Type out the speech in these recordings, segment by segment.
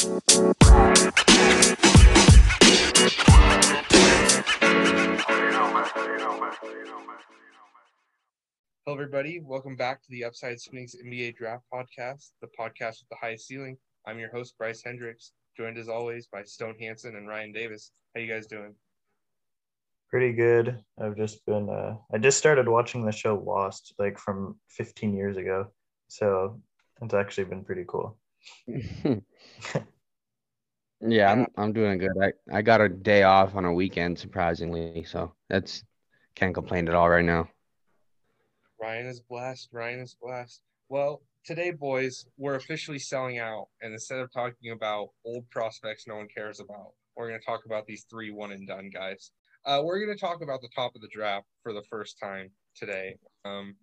Hello, everybody. Welcome back to the Upside Swings NBA Draft Podcast, the podcast with the highest ceiling. I'm your host, Bryce Hendricks, joined as always by Stone Hansen and Ryan Davis. How you guys doing? Pretty good. I've just been, uh, I just started watching the show Lost, like from 15 years ago. So it's actually been pretty cool. yeah, I'm, I'm doing good. I, I got a day off on a weekend, surprisingly. So that's, can't complain at all right now. Ryan is blessed. Ryan is blessed. Well, today, boys, we're officially selling out. And instead of talking about old prospects no one cares about, we're going to talk about these three one and done guys. Uh, we're going to talk about the top of the draft for the first time today. Um,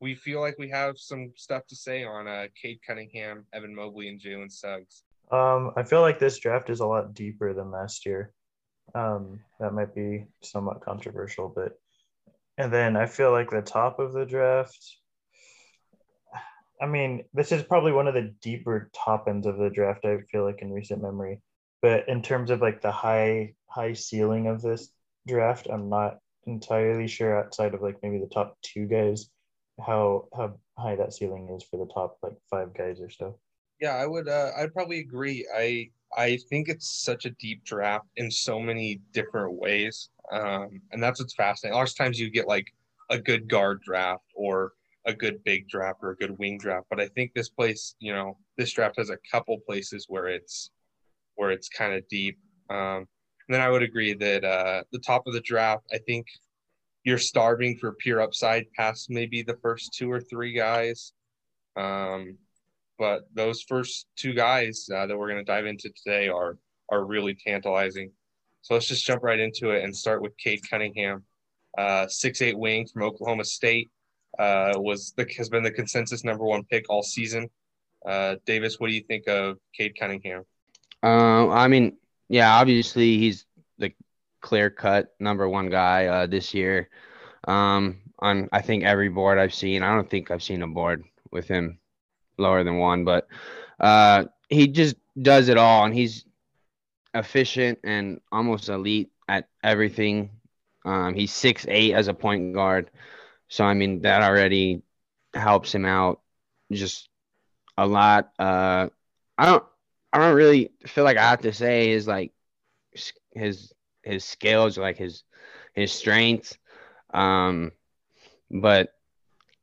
we feel like we have some stuff to say on uh, Cade Cunningham, Evan Mobley, and Jalen Suggs. Um, I feel like this draft is a lot deeper than last year. Um, that might be somewhat controversial, but and then I feel like the top of the draft. I mean, this is probably one of the deeper top ends of the draft. I feel like in recent memory, but in terms of like the high high ceiling of this draft, I'm not entirely sure outside of like maybe the top two guys how how high that ceiling is for the top like five guys or so. Yeah, I would. Uh, I'd probably agree. I I think it's such a deep draft in so many different ways. Um, and that's what's fascinating. A lot of times you get like a good guard draft or a good big draft or a good wing draft. But I think this place, you know, this draft has a couple places where it's where it's kind of deep. Um, and then I would agree that uh, the top of the draft, I think you're starving for pure upside past maybe the first two or three guys. Um, but those first two guys uh, that we're going to dive into today are are really tantalizing. So let's just jump right into it and start with Cade Cunningham, uh, six eight wing from Oklahoma State. Uh, was the has been the consensus number one pick all season. Uh, Davis, what do you think of Cade Cunningham? Uh, I mean, yeah, obviously he's the clear cut number one guy uh, this year. Um, on I think every board I've seen, I don't think I've seen a board with him lower than one, but uh, he just does it all, and he's efficient and almost elite at everything. Um, he's six eight as a point guard, so I mean that already helps him out just a lot. Uh, I don't I don't really feel like I have to say his like his his skills like his his strengths. Um, but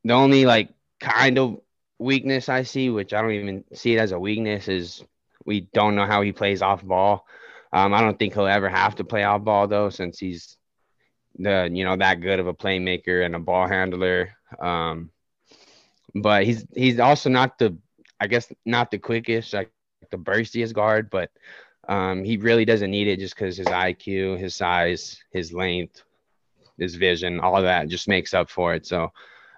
the only like kind of weakness I see, which I don't even see it as a weakness, is we don't know how he plays off ball. Um, I don't think he'll ever have to play off ball though, since he's the you know that good of a playmaker and a ball handler. Um, but he's he's also not the I guess not the quickest, like the burstiest guard, but um, he really doesn't need it just because his IQ, his size, his length, his vision, all that just makes up for it. So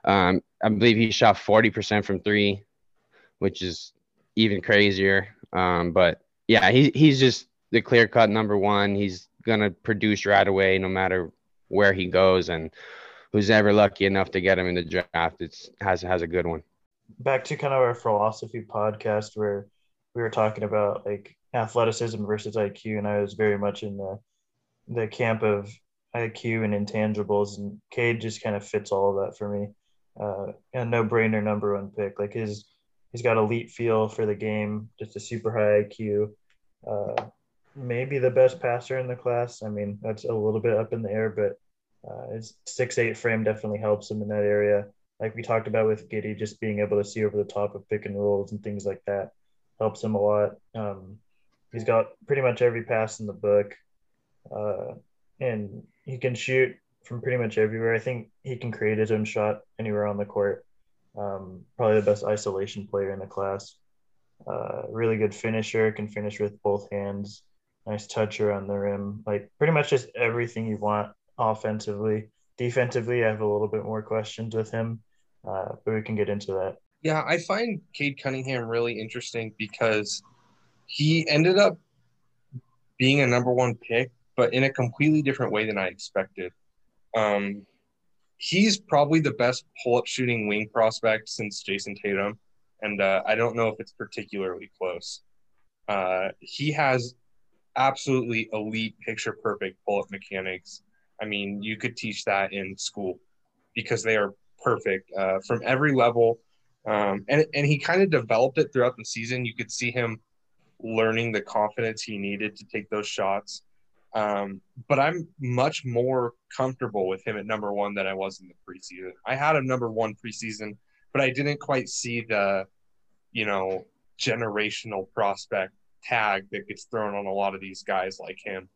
um, I believe he shot 40% from three, which is even crazier. Um, but yeah, he, he's just the clear cut number one. He's going to produce right away no matter where he goes. And who's ever lucky enough to get him in the draft, it's has, has a good one. Back to kind of our philosophy podcast where we were talking about like athleticism versus IQ. And I was very much in the, the camp of IQ and intangibles. And Cade just kind of fits all of that for me uh, a no brainer number one pick. Like his, he's got elite feel for the game, just a super high IQ. Uh, maybe the best passer in the class. I mean, that's a little bit up in the air, but uh, his six eight frame definitely helps him in that area. Like we talked about with Giddey, just being able to see over the top of pick and rolls and things like that helps him a lot. Um, he's got pretty much every pass in the book, uh, and he can shoot from pretty much everywhere. I think he can create his own shot anywhere on the court. Um, probably the best isolation player in the class. Uh, really good finisher, can finish with both hands. Nice toucher on the rim. Like pretty much just everything you want offensively. Defensively, I have a little bit more questions with him, uh, but we can get into that. Yeah, I find Cade Cunningham really interesting because he ended up being a number one pick, but in a completely different way than I expected. Um, he's probably the best pull-up shooting wing prospect since Jayson Tatum, and uh, I don't know if it's particularly close. Uh, he has absolutely elite picture perfect pull up mechanics. I mean, you could teach that in school because they are perfect uh, from every level. Um, and, and he kind of developed it throughout the season. You could see him learning the confidence he needed to take those shots. Um, but I'm much more comfortable with him at number one than I was in the preseason. I had him number one preseason, but I didn't quite see the, you know, generational prospect tag that gets thrown on a lot of these guys like him.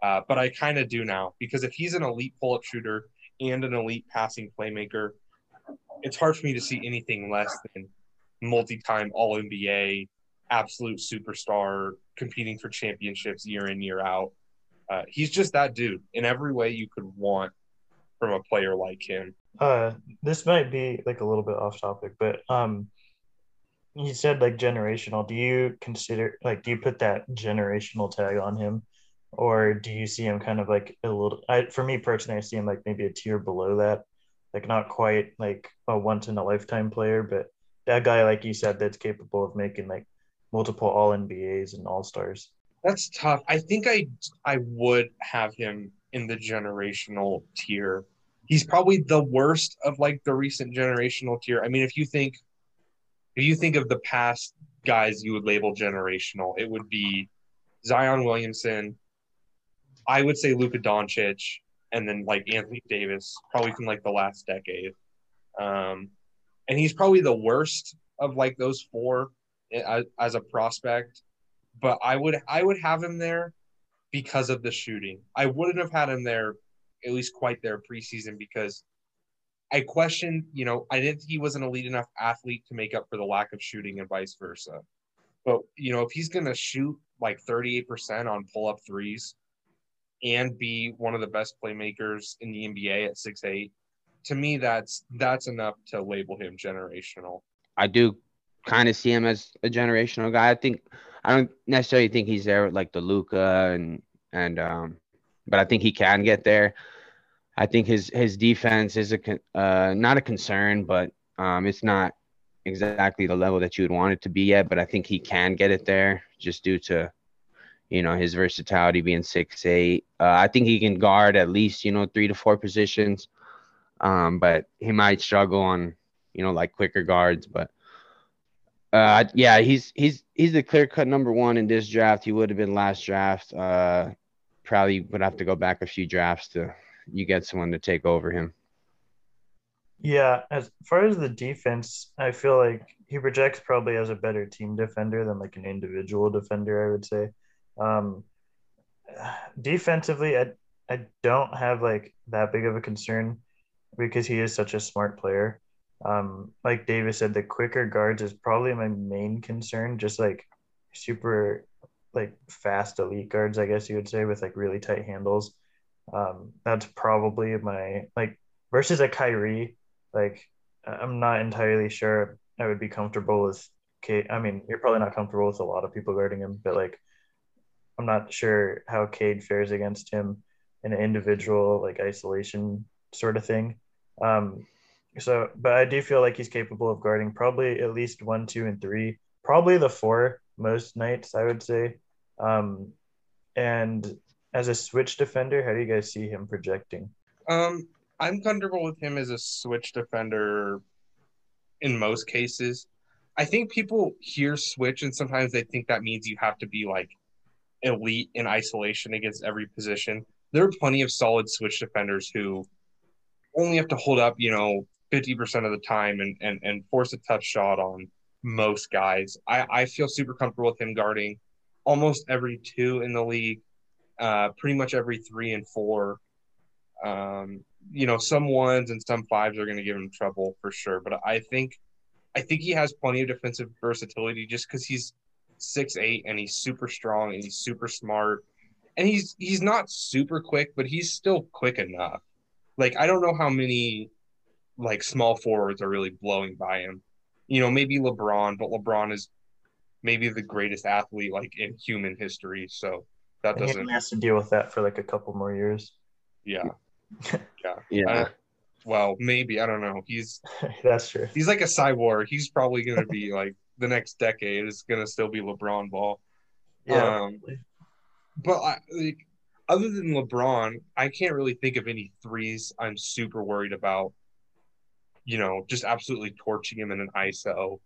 Uh, but I kind of do now because if he's an elite pull up shooter and an elite passing playmaker, it's hard for me to see anything less than multi time All NBA, absolute superstar, competing for championships year in, year out. Uh, he's just that dude in every way you could want from a player like him. Uh, this might be like a little bit off topic, but um, you said like generational. Do you consider like do you put that generational tag on him, or do you see him kind of like a little? I for me personally, I see him like maybe a tier below that, like not quite like a once in a lifetime player, but that guy like you said that's capable of making like multiple All NBAs and All Stars. That's tough. I think I I would have him in the generational tier. He's probably the worst of like the recent generational tier. I mean, if you think if you think of the past guys you would label generational, it would be Zion Williamson. I would say Luka Doncic, and then like Anthony Davis, probably from like the last decade. Um, and he's probably the worst of like those four as, as a prospect. But I would I would have him there because of the shooting. I wouldn't have had him there at least quite there preseason because I questioned, you know, I didn't think he was an elite enough athlete to make up for the lack of shooting and vice versa. But, you know, if he's to shoot like 38% on pull up threes and be one of the best playmakers in the NBA at six eight, to me, that's that's enough to label him generational. I do kind of see him as a generational guy. I think I don't necessarily think he's there with like the Luka and and um, but I think he can get there. I think his his defense is a uh, not a concern, but um, it's not exactly the level that you would want it to be yet. But I think he can get it there just due to you know his versatility being six eight. Uh, I think he can guard at least you know three to four positions, um, but he might struggle on you know like quicker guards. But uh, yeah, he's he's he's the clear cut number one in this draft. He would have been last draft. Uh, probably would have to go back a few drafts to you get someone to take over him. Yeah, as far as the defense, I feel like he projects probably as a better team defender than like an individual defender. I would say. Um, defensively, I I don't have like that big of a concern because he is such a smart player. Um, like Davis said, the quicker guards is probably my main concern. Just like super like fast elite guards, I guess you would say, with like really tight handles. Um, that's probably my like versus a Kyrie. Like I'm not entirely sure I would be comfortable with Cade. I mean, you're probably not comfortable with a lot of people guarding him, but like I'm not sure how Cade fares against him in an individual like isolation sort of thing. Um, so, but I do feel like he's capable of guarding probably at least one, two, and three, probably the four most nights I would say. Um, and as a switch defender, how do you guys see him projecting? Um, I'm comfortable with him as a switch defender in most cases. I think people hear switch and sometimes they think that means you have to be like elite in isolation against every position. There are plenty of solid switch defenders who only have to hold up, you know, 50% of the time and, and, and force a tough shot on most guys. I, I feel super comfortable with him guarding almost every two in the league uh, pretty much every three and four. Um, you know, some ones and some fives are going to give him trouble for sure. But I think, I think he has plenty of defensive versatility just because he's six eight and he's super strong and he's super smart, and he's he's not super quick, but he's still quick enough. Like I don't know how many like small forwards are really blowing by him. You know, maybe LeBron, but LeBron is maybe the greatest athlete like in human history. So that doesn't. He has to deal with that for like a couple more years. Yeah. Yeah. Yeah. Well, maybe I don't know. He's That's true. he's like a cyborg. He's probably gonna be like the next decade is gonna still be LeBron ball. Yeah. Um, but I, like, other than LeBron, I can't really think of any threes I'm super worried about. You know, just absolutely torching him in an ISO.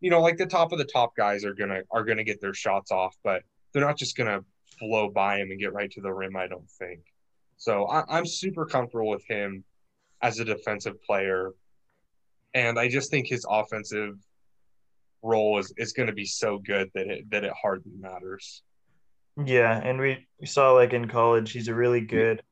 You know, like the top of the top guys are gonna are gonna get their shots off, but they're not just gonna blow by him and get right to the rim. I don't think. So I, I'm super comfortable with him as a defensive player, and I just think his offensive role is, is going to be so good that it that it hardly matters. Yeah, and we, we saw like in college, he's a really good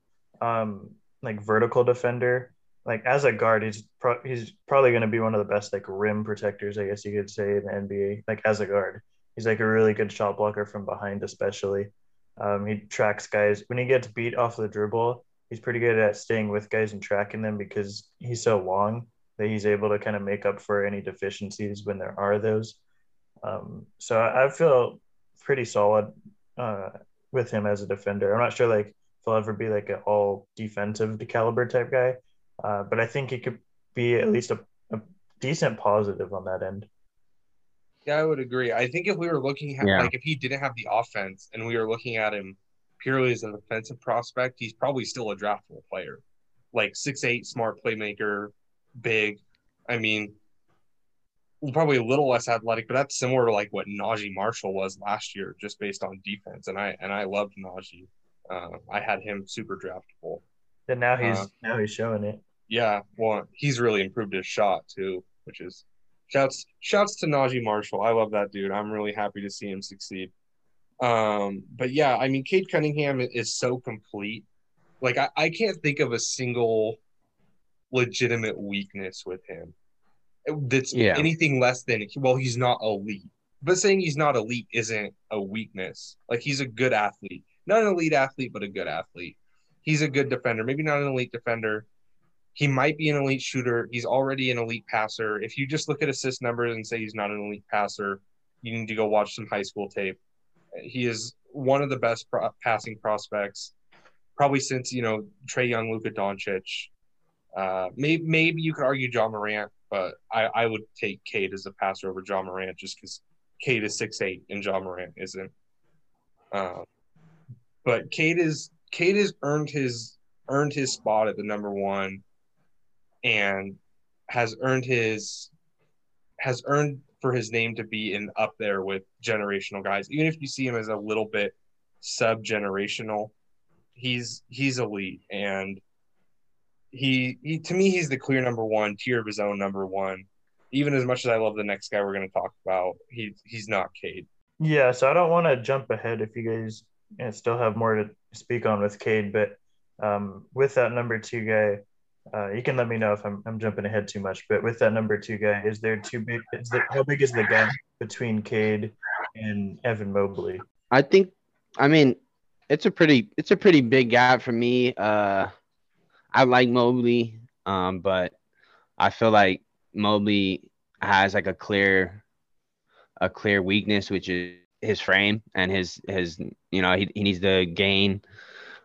um like vertical defender. Like as a guard, he's pro- he's probably going to be one of the best like rim protectors, I guess you could say in the NBA. Like as a guard, he's like a really good shot blocker from behind, especially. Um, he tracks guys when he gets beat off the dribble. He's pretty good at staying with guys and tracking them because he's so long that he's able to kind of make up for any deficiencies when there are those. Um, so I, feel pretty solid uh, with him as a defender. I'm not sure like if he'll ever be like an all defensive caliber type guy, uh, but I think it could be at least a, a, decent positive on that end. Yeah, I would agree. I think if we were looking at Yeah. like if he didn't have the offense and we were looking at him purely as an offensive prospect, he's probably still a draftable player. Like six eight, smart playmaker, big. I mean, probably a little less athletic, but that's similar to like what Naji Marshall was last year, just based on defense. And I and I loved Naji. Uh, I had him super draftable. And now he's Uh, now he's showing it. Yeah, well, he's really improved his shot too, which is shouts shouts to Naji Marshall. I love that dude. I'm really happy to see him succeed. Um, but yeah, I mean, Cade Cunningham is so complete. Like I, I can't think of a single legitimate weakness with him that's Yeah. anything less than well, he's not elite. But saying he's not elite isn't a weakness. Like he's a good athlete, not an elite athlete, but a good athlete. He's a good defender. Maybe not an elite defender. He might be an elite shooter. He's already an elite passer. If you just look at assist numbers and say he's not an elite passer, you need to go watch some high school tape. He is one of the best pro- passing prospects, probably since you know Trae Young, Luka Doncic. Uh, maybe maybe you could argue Ja Morant, but I, I would take Cade as a passer over Ja Morant just because Cade is six eight and Ja Morant isn't. Um, but Cade is Cade has earned his earned his spot at the number one, and has earned his has earned for his name to be in up there with generational guys. Even if you see him as a little bit sub generational, he's he's elite and he he to me he's the clear number one tier of his own number one. Even as much as I love the next guy we're going to talk about, he he's not Cade. Yeah, so I don't want to jump ahead if you guys still have more to speak on with Cade, but um, with that number two guy, uh, you can let me know if I'm, I'm jumping ahead too much. But with that number two guy, is there too big? Is there, how big is the gap between Cade and Evan Mobley? I think, I mean, it's a pretty, it's a pretty big gap for me. Uh, I like Mobley, um, but I feel like Mobley has like a clear, a clear weakness, which is his frame and his his. You know, he he needs to gain,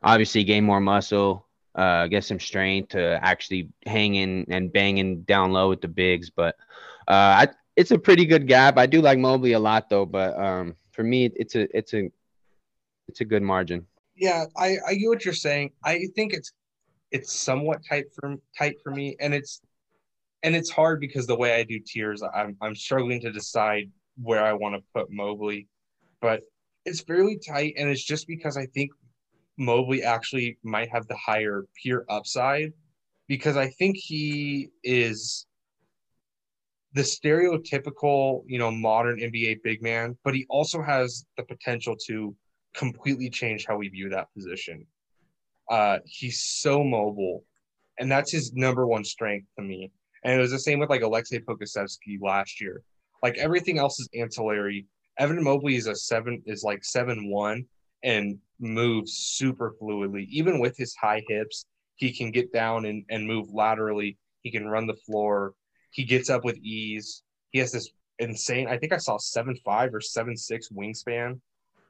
obviously gain more muscle, uh, get some strength to actually hang in and banging down low with the bigs. But uh, I, it's a pretty good gap. I do like Mobley a lot though, but um, for me, it's a it's a it's a good margin. Yeah, I I get what you're saying. I think it's it's somewhat tight for tight for me, and it's and it's hard because the way I do tiers, I'm I'm struggling to decide where I want to put Mobley, but it's fairly tight, and it's just because I think Mobley actually might have the higher pure upside because I think he is the stereotypical, you know, modern NBA big man, but he also has the potential to completely change how we view that position. Uh, he's so mobile, and that's his number one strength to me. And it was the same with like Aleksej Pokusevski last year. Like everything else is ancillary. Evan Mobley is a seven is like seven one and moves super fluidly. Even with his high hips, he can get down and, and move laterally. He can run the floor. He gets up with ease. He has this insane, I think I saw seven five or seven six wingspan.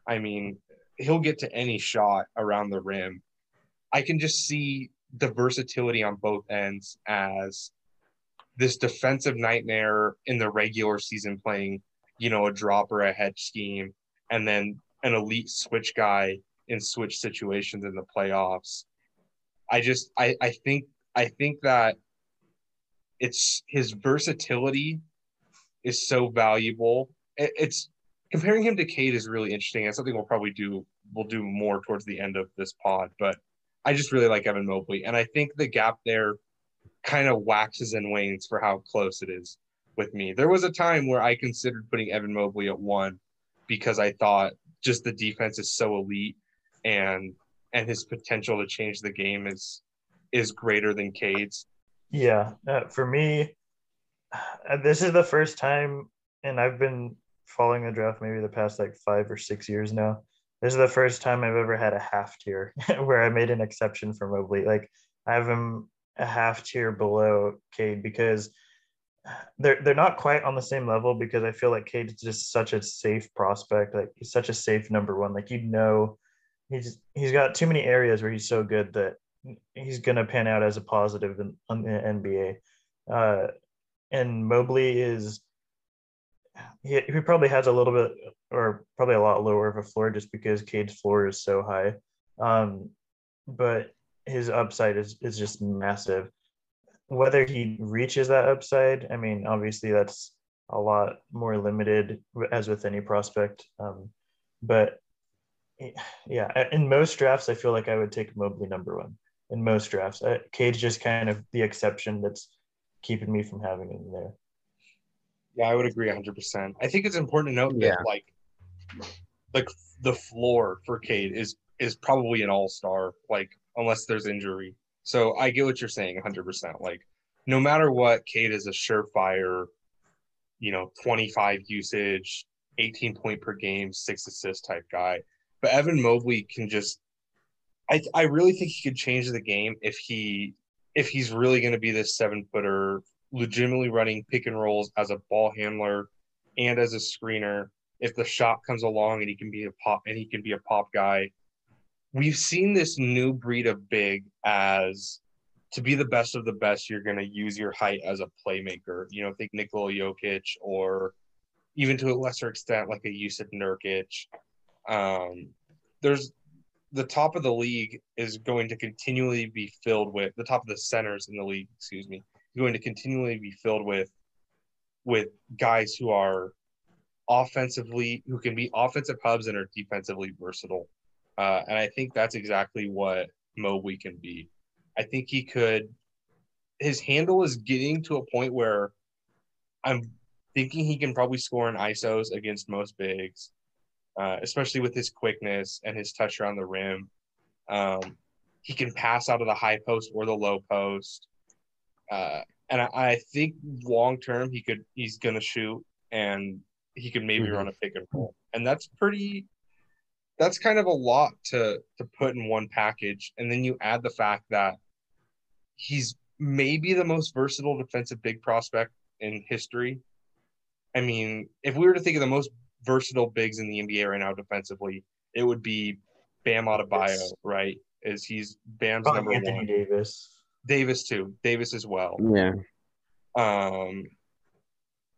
I mean, he'll get to any shot around the rim. I can just see the versatility on both ends as this defensive nightmare in the regular season playing, you know, a drop or a hedge scheme, and then an elite switch guy in switch situations in the playoffs. I just I I think I think that it's his versatility is so valuable. It, it's comparing him to Cade is really interesting. It's something we'll probably do we'll do more towards the end of this pod, but I just really like Evan Mobley. And I think the gap there kind of waxes and wanes for how close it is with me. There was a time where I considered putting Evan Mobley at one because I thought just the defense is so elite and and his potential to change the game is is greater than Cade's. Yeah, uh, for me, uh, this is the first time, and I've been following the draft maybe the past like five or six years now. This is the first time I've ever had a half tier where I made an exception for Mobley. Like I have him a half tier below Cade because they're they're not quite on the same level because I feel like Cade is just such a safe prospect. Like he's such a safe number one. Like you know, he's he's got too many areas where he's so good that he's gonna pan out as a positive in, in the NBA. Uh, and Mobley is he, he probably has a little bit or probably a lot lower of a floor just because Cade's floor is so high. Um, but his upside is is just massive. Whether he reaches that upside, I mean, obviously that's a lot more limited as with any prospect. Um, but yeah, in most drafts, I feel like I would take Mobley number one. In most drafts, uh, Cade just kind of the exception that's keeping me from having him there. Yeah, I would agree 100%. I think it's important to note yeah. that like like the floor for Cade is is probably an all-star like unless there's injury. So I get what you're saying 100%. Like no matter what, Cade is a surefire you know, 25 usage, 18 point per game, 6 assist type guy. But Evan Mobley can just I I really think he could change the game if he if he's really going to be this seven footer legitimately running pick and rolls as a ball handler and as a screener if the shot comes along and he can be a pop and he can be a pop guy we've seen this new breed of big as to be the best of the best you're going to use your height as a playmaker you know think Nikola Jokic or even to a lesser extent like a Jusuf Nurkic um, there's the top of the league is going to continually be filled with the top of the centers in the league excuse me going to continually be filled with with guys who are offensively who can be offensive hubs and are defensively versatile. Uh, and I think that's exactly what Mobley can be. I think he could. His handle is getting to a point where I'm thinking he can probably score in ISOs against most bigs, uh, especially with his quickness and his touch around the rim. Um, he can pass out of the high post or the low post. Uh, and I, I think long term he could he's gonna shoot and he could maybe mm-hmm. run a pick and roll. And that's pretty that's kind of a lot to to put in one package. And then you add the fact that he's maybe the most versatile defensive big prospect in history. I mean, if we were to think of the most versatile bigs in the NBA right now defensively, it would be Bam Adebayo, right? Is he's Bam's Probably number Anthony one. Davis. Davis too. Davis as well. Yeah. Um,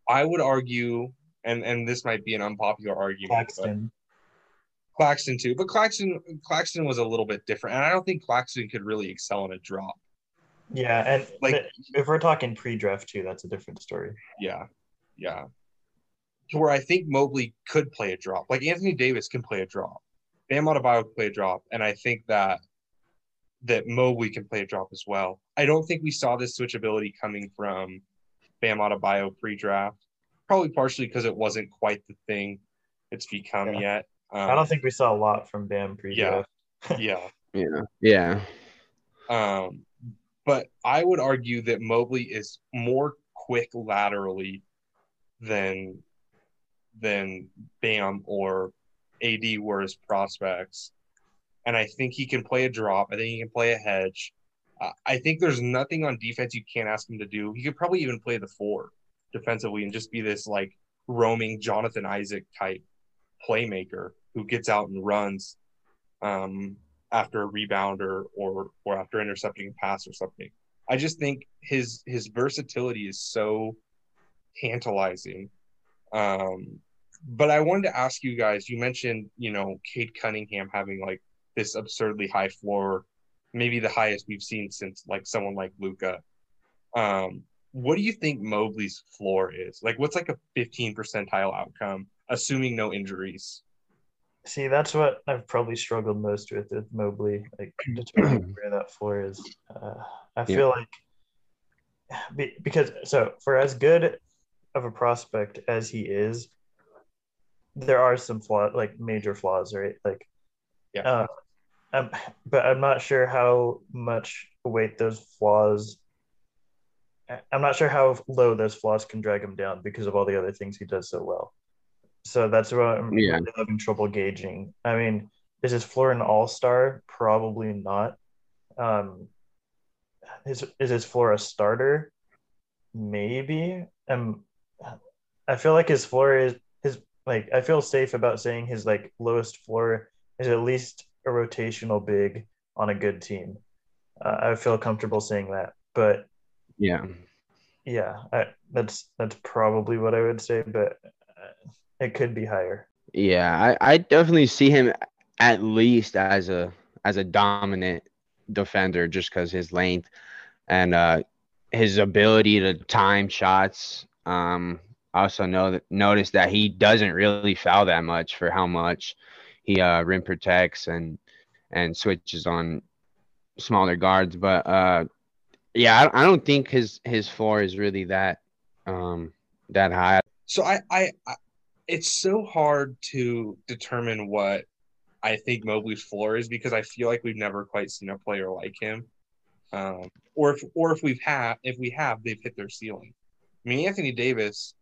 I would argue, and and this might be an unpopular argument. Claxton. Claxton too, but Claxton Claxton was a little bit different, and I don't think Claxton could really excel in a drop. Yeah, and like if we're talking pre-draft too, that's a different story. Yeah, yeah. To where I think Mobley could play a drop, like Anthony Davis can play a drop, Bam Adebayo could play a drop, and I think that that Mobley can play a drop as well. I don't think we saw this switchability coming from Bam Adebayo pre-draft, probably partially because it wasn't quite the thing it's become yeah. yet. Um, I don't think we saw a lot from Bam pre-draft. Yeah, yeah, yeah, yeah. Um, but I would argue that Mobley is more quick laterally than than Bam or AD were his prospects and I think he can play a drop. I think he can play a hedge. Uh, I think there's nothing on defense you can't ask him to do. He could probably even play the four defensively and just be this like roaming Jonathan Isaac type playmaker who gets out and runs um, after a rebound or, or or after intercepting a pass or something. I just think his his versatility is so tantalizing. Um, but I wanted to ask you guys. You mentioned, you know, Cade Cunningham having like this absurdly high floor, maybe the highest we've seen since like someone like Luka. Um, what do you think Mobley's floor is? Like, what's like a 15 percentile outcome, assuming no injuries? See, that's what I've probably struggled most with with Mobley, like determining where that floor is. Uh, I feel like because so for as good of a prospect as he is, there are some flaws, like major flaws, right? Like, yeah. Uh, um, but I'm not sure how much weight those flaws. I'm not sure how low those flaws can drag him down because of all the other things he does so well. So that's what I'm Yeah. really having trouble gauging. I mean, is his floor an all star? Probably not. Um, is is his floor a starter? Maybe. Um, I feel like his floor is his like I feel safe about saying his like lowest floor is at least a rotational big on a good team. Uh, I feel comfortable saying that, but Yeah. yeah, I, that's that's probably what I would say, but uh, it could be higher. Yeah, I, I definitely see him at least as a as a dominant defender just because his length and uh, his ability to time shots. Um, I also know that notice that he doesn't really foul that much for how much he uh, rim protects and and switches on smaller guards. But uh, yeah, I, I don't think his his floor is really that um, that high. So I, I, I, it's so hard to determine what I think Mobley's floor is because I feel like we've never quite seen a player like him. Um, or if, or if we've had, if we have, they've hit their ceiling. I mean, Anthony Davis,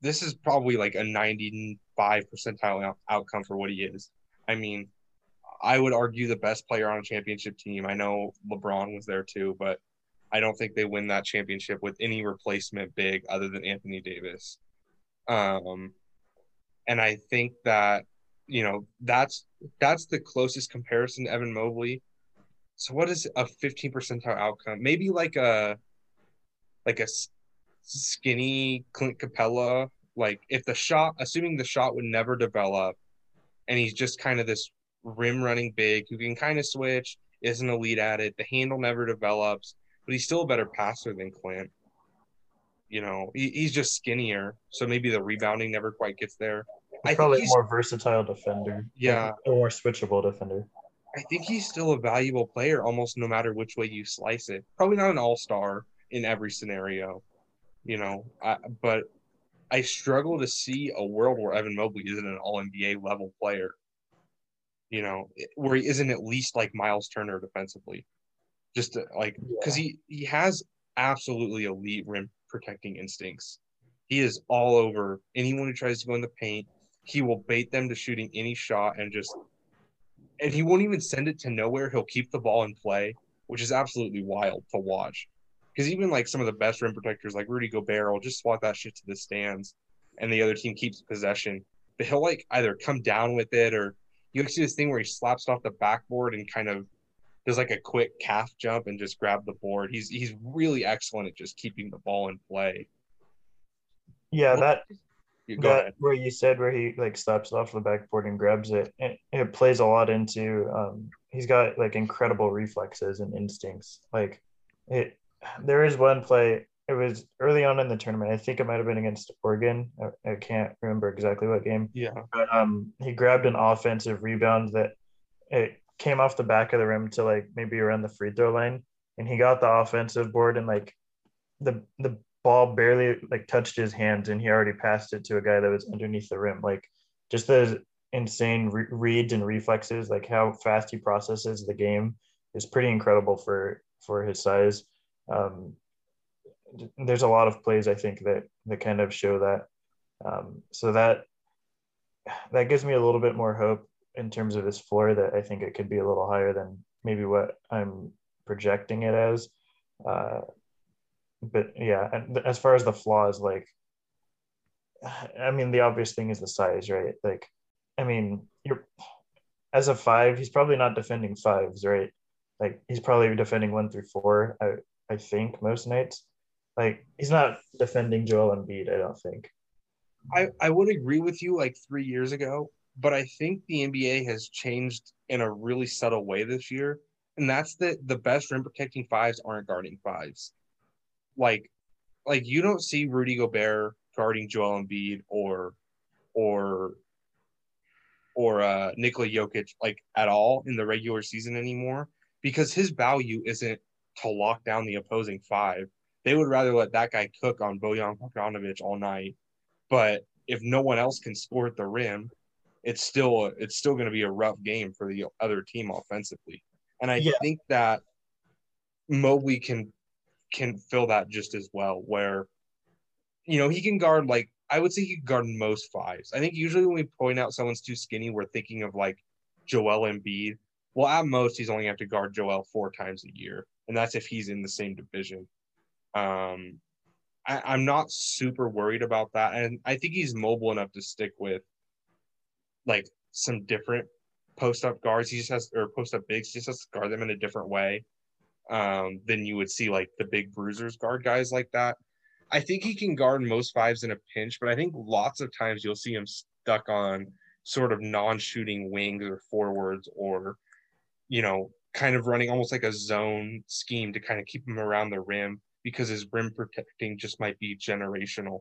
this is probably like a 95 percentile out- outcome for what he is. I mean, I would argue the best player on a championship team. I know LeBron was there too, but I don't think they win that championship with any replacement big other than Anthony Davis. Um, and I think that you know that's that's the closest comparison to Evan Mobley. So what is a 15 percentile outcome? Maybe like a like a skinny Clint Capela. Like if the shot, assuming the shot would never develop, and he's just kind of this rim running big who can kind of switch, isn't elite at it. The handle never develops, but he's still a better passer than Clint. You know, he, he's just skinnier, so maybe the rebounding never quite gets there. I Probably a he's, more versatile defender. Yeah. a more switchable defender. I think he's still a valuable player, almost no matter which way you slice it. Probably not an all star in every scenario, you know. I, but I struggle to see a world where Evan Mobley isn't an All NBA level player. You know, where he isn't at least like Myles Turner defensively, just to, like because he he has absolutely elite rim protecting instincts. He is all over anyone who tries to go in the paint. He will bait them to shooting any shot and just and he won't even send it to nowhere. He'll keep the ball in play, which is absolutely wild to watch. Because even like some of the best rim protectors, like Rudy Gobert, will just swat that shit to the stands, and the other team keeps possession. But he'll like either come down with it, or you see this thing where he slaps it off the backboard and kind of does like a quick calf jump and just grab the board. He's he's really excellent at just keeping the ball in play. Yeah, that You go that ahead. where you said where he like slaps it off the backboard and grabs it, it, it plays a lot into um he's got like incredible reflexes and instincts. Like it there is one play it was early on in the tournament. I think it might have been against Oregon. I, I can't remember exactly what game. Yeah, But um he grabbed an offensive rebound that it came off the back of the rim to like maybe around the free throw line and he got the offensive board and like the the ball barely like touched his hands and he already passed it to a guy that was underneath the rim. Like just the insane re- reads and reflexes like how fast he processes the game is pretty incredible for for his size. Um there's a lot of plays i think that that kind of show that. Um so that that gives me a little bit more hope in terms of his floor that I think it could be a little higher than maybe what I'm projecting it as. Uh, but yeah, and as far as the flaws, like, I mean, the obvious thing is the size, right? Like, I mean, you're as a five, he's probably not defending fives, right? Like, he's probably defending one through four. I I think most nights, like, he's not defending Joel Embiid. I don't think. I, I would agree with you like three years ago, but I think the NBA has changed in a really subtle way this year. And that's that the best rim protecting fives aren't guarding fives. Like, like you don't see Rudy Gobert guarding Joel Embiid or or or uh Nikola Jokic like at all in the regular season anymore because his value isn't to lock down the opposing five. They would rather let that guy cook on Bojan Bogdanovic all night. But if no one else can score at the rim, it's still it's still going to be a rough game for the other team offensively. And I yeah. think that Mobley can can fill that just as well. Where you know he can guard like I would say he can guard most fives. I think usually when we point out someone's too skinny, we're thinking of like Joel Embiid. Well, at most he's only have to guard Joel four times a year, and that's if he's in the same division. Um, I, am not super worried about that, and I think he's mobile enough to stick with like some different post up guards. He just has or post up bigs. He just has to guard them in a different way um, than you would see like the big bruisers guard guys like that. I think he can guard most fives in a pinch, but I think lots of times you'll see him stuck on sort of non-shooting wings or forwards or you know kind of running almost like a zone scheme to kind of keep him around the rim because his rim protecting just might be generational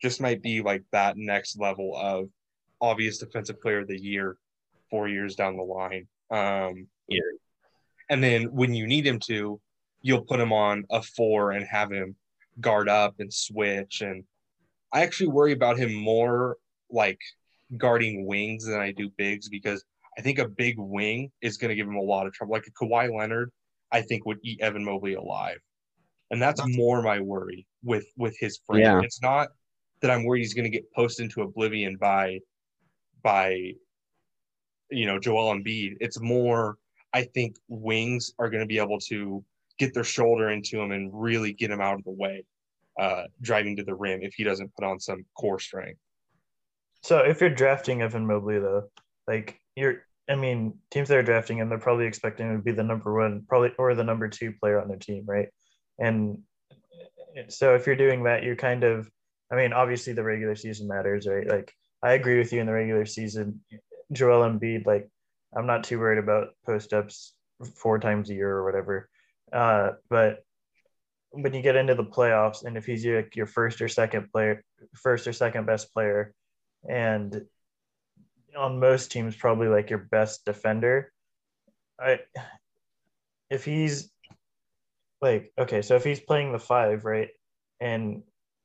just might be like that next level of obvious defensive player of the year four years down the line um yeah and then when you need him to you'll put him on a four and have him guard up and switch and i actually worry about him more like guarding wings than i do bigs because I think a big wing is going to give him a lot of trouble. Like a Kawhi Leonard, I think would eat Evan Mobley alive, and that's more my worry with with his frame. Yeah. It's not that I'm worried he's going to get posted into oblivion by by you know Joel Embiid. It's more I think wings are going to be able to get their shoulder into him and really get him out of the way, uh, driving to the rim if he doesn't put on some core strength. So if you're drafting Evan Mobley though, like you're I mean, teams that are drafting him, they're probably expecting him to be the number one, probably or the number two player on their team, right? And so if you're doing that, you're kind of, I mean, obviously the regular season matters, right? Like I agree with you in the regular season, Joel Embiid, like I'm not too worried about post ups four times a year or whatever. Uh, but when you get into the playoffs, and if he's your, your first or second player, first or second best player, and on most teams probably like your best defender. I if he's like okay, so if he's playing the five, right, and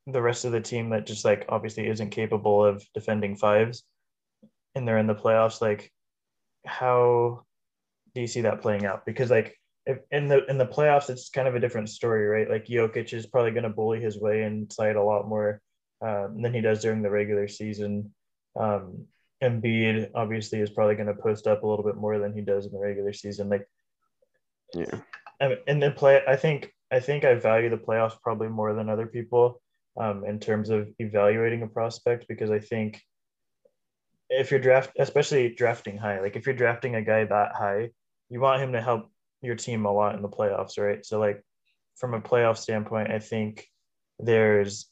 the rest of the team that just like obviously isn't capable of defending fives and they're in the playoffs, like how do you see that playing out? Because like if in the in the playoffs, it's kind of a different story, right? Like Jokic is probably going to bully his way inside a lot more um, than he does during the regular season. Um, Embiid obviously is probably going to post up a little bit more than he does in the regular season. Like, yeah, and then play. I think I think I value the playoffs probably more than other people um, in terms of evaluating a prospect because I think if you're draft, especially drafting high, like if you're drafting a guy that high, you want him to help your team a lot in the playoffs, right? So like from a playoff standpoint, I think there's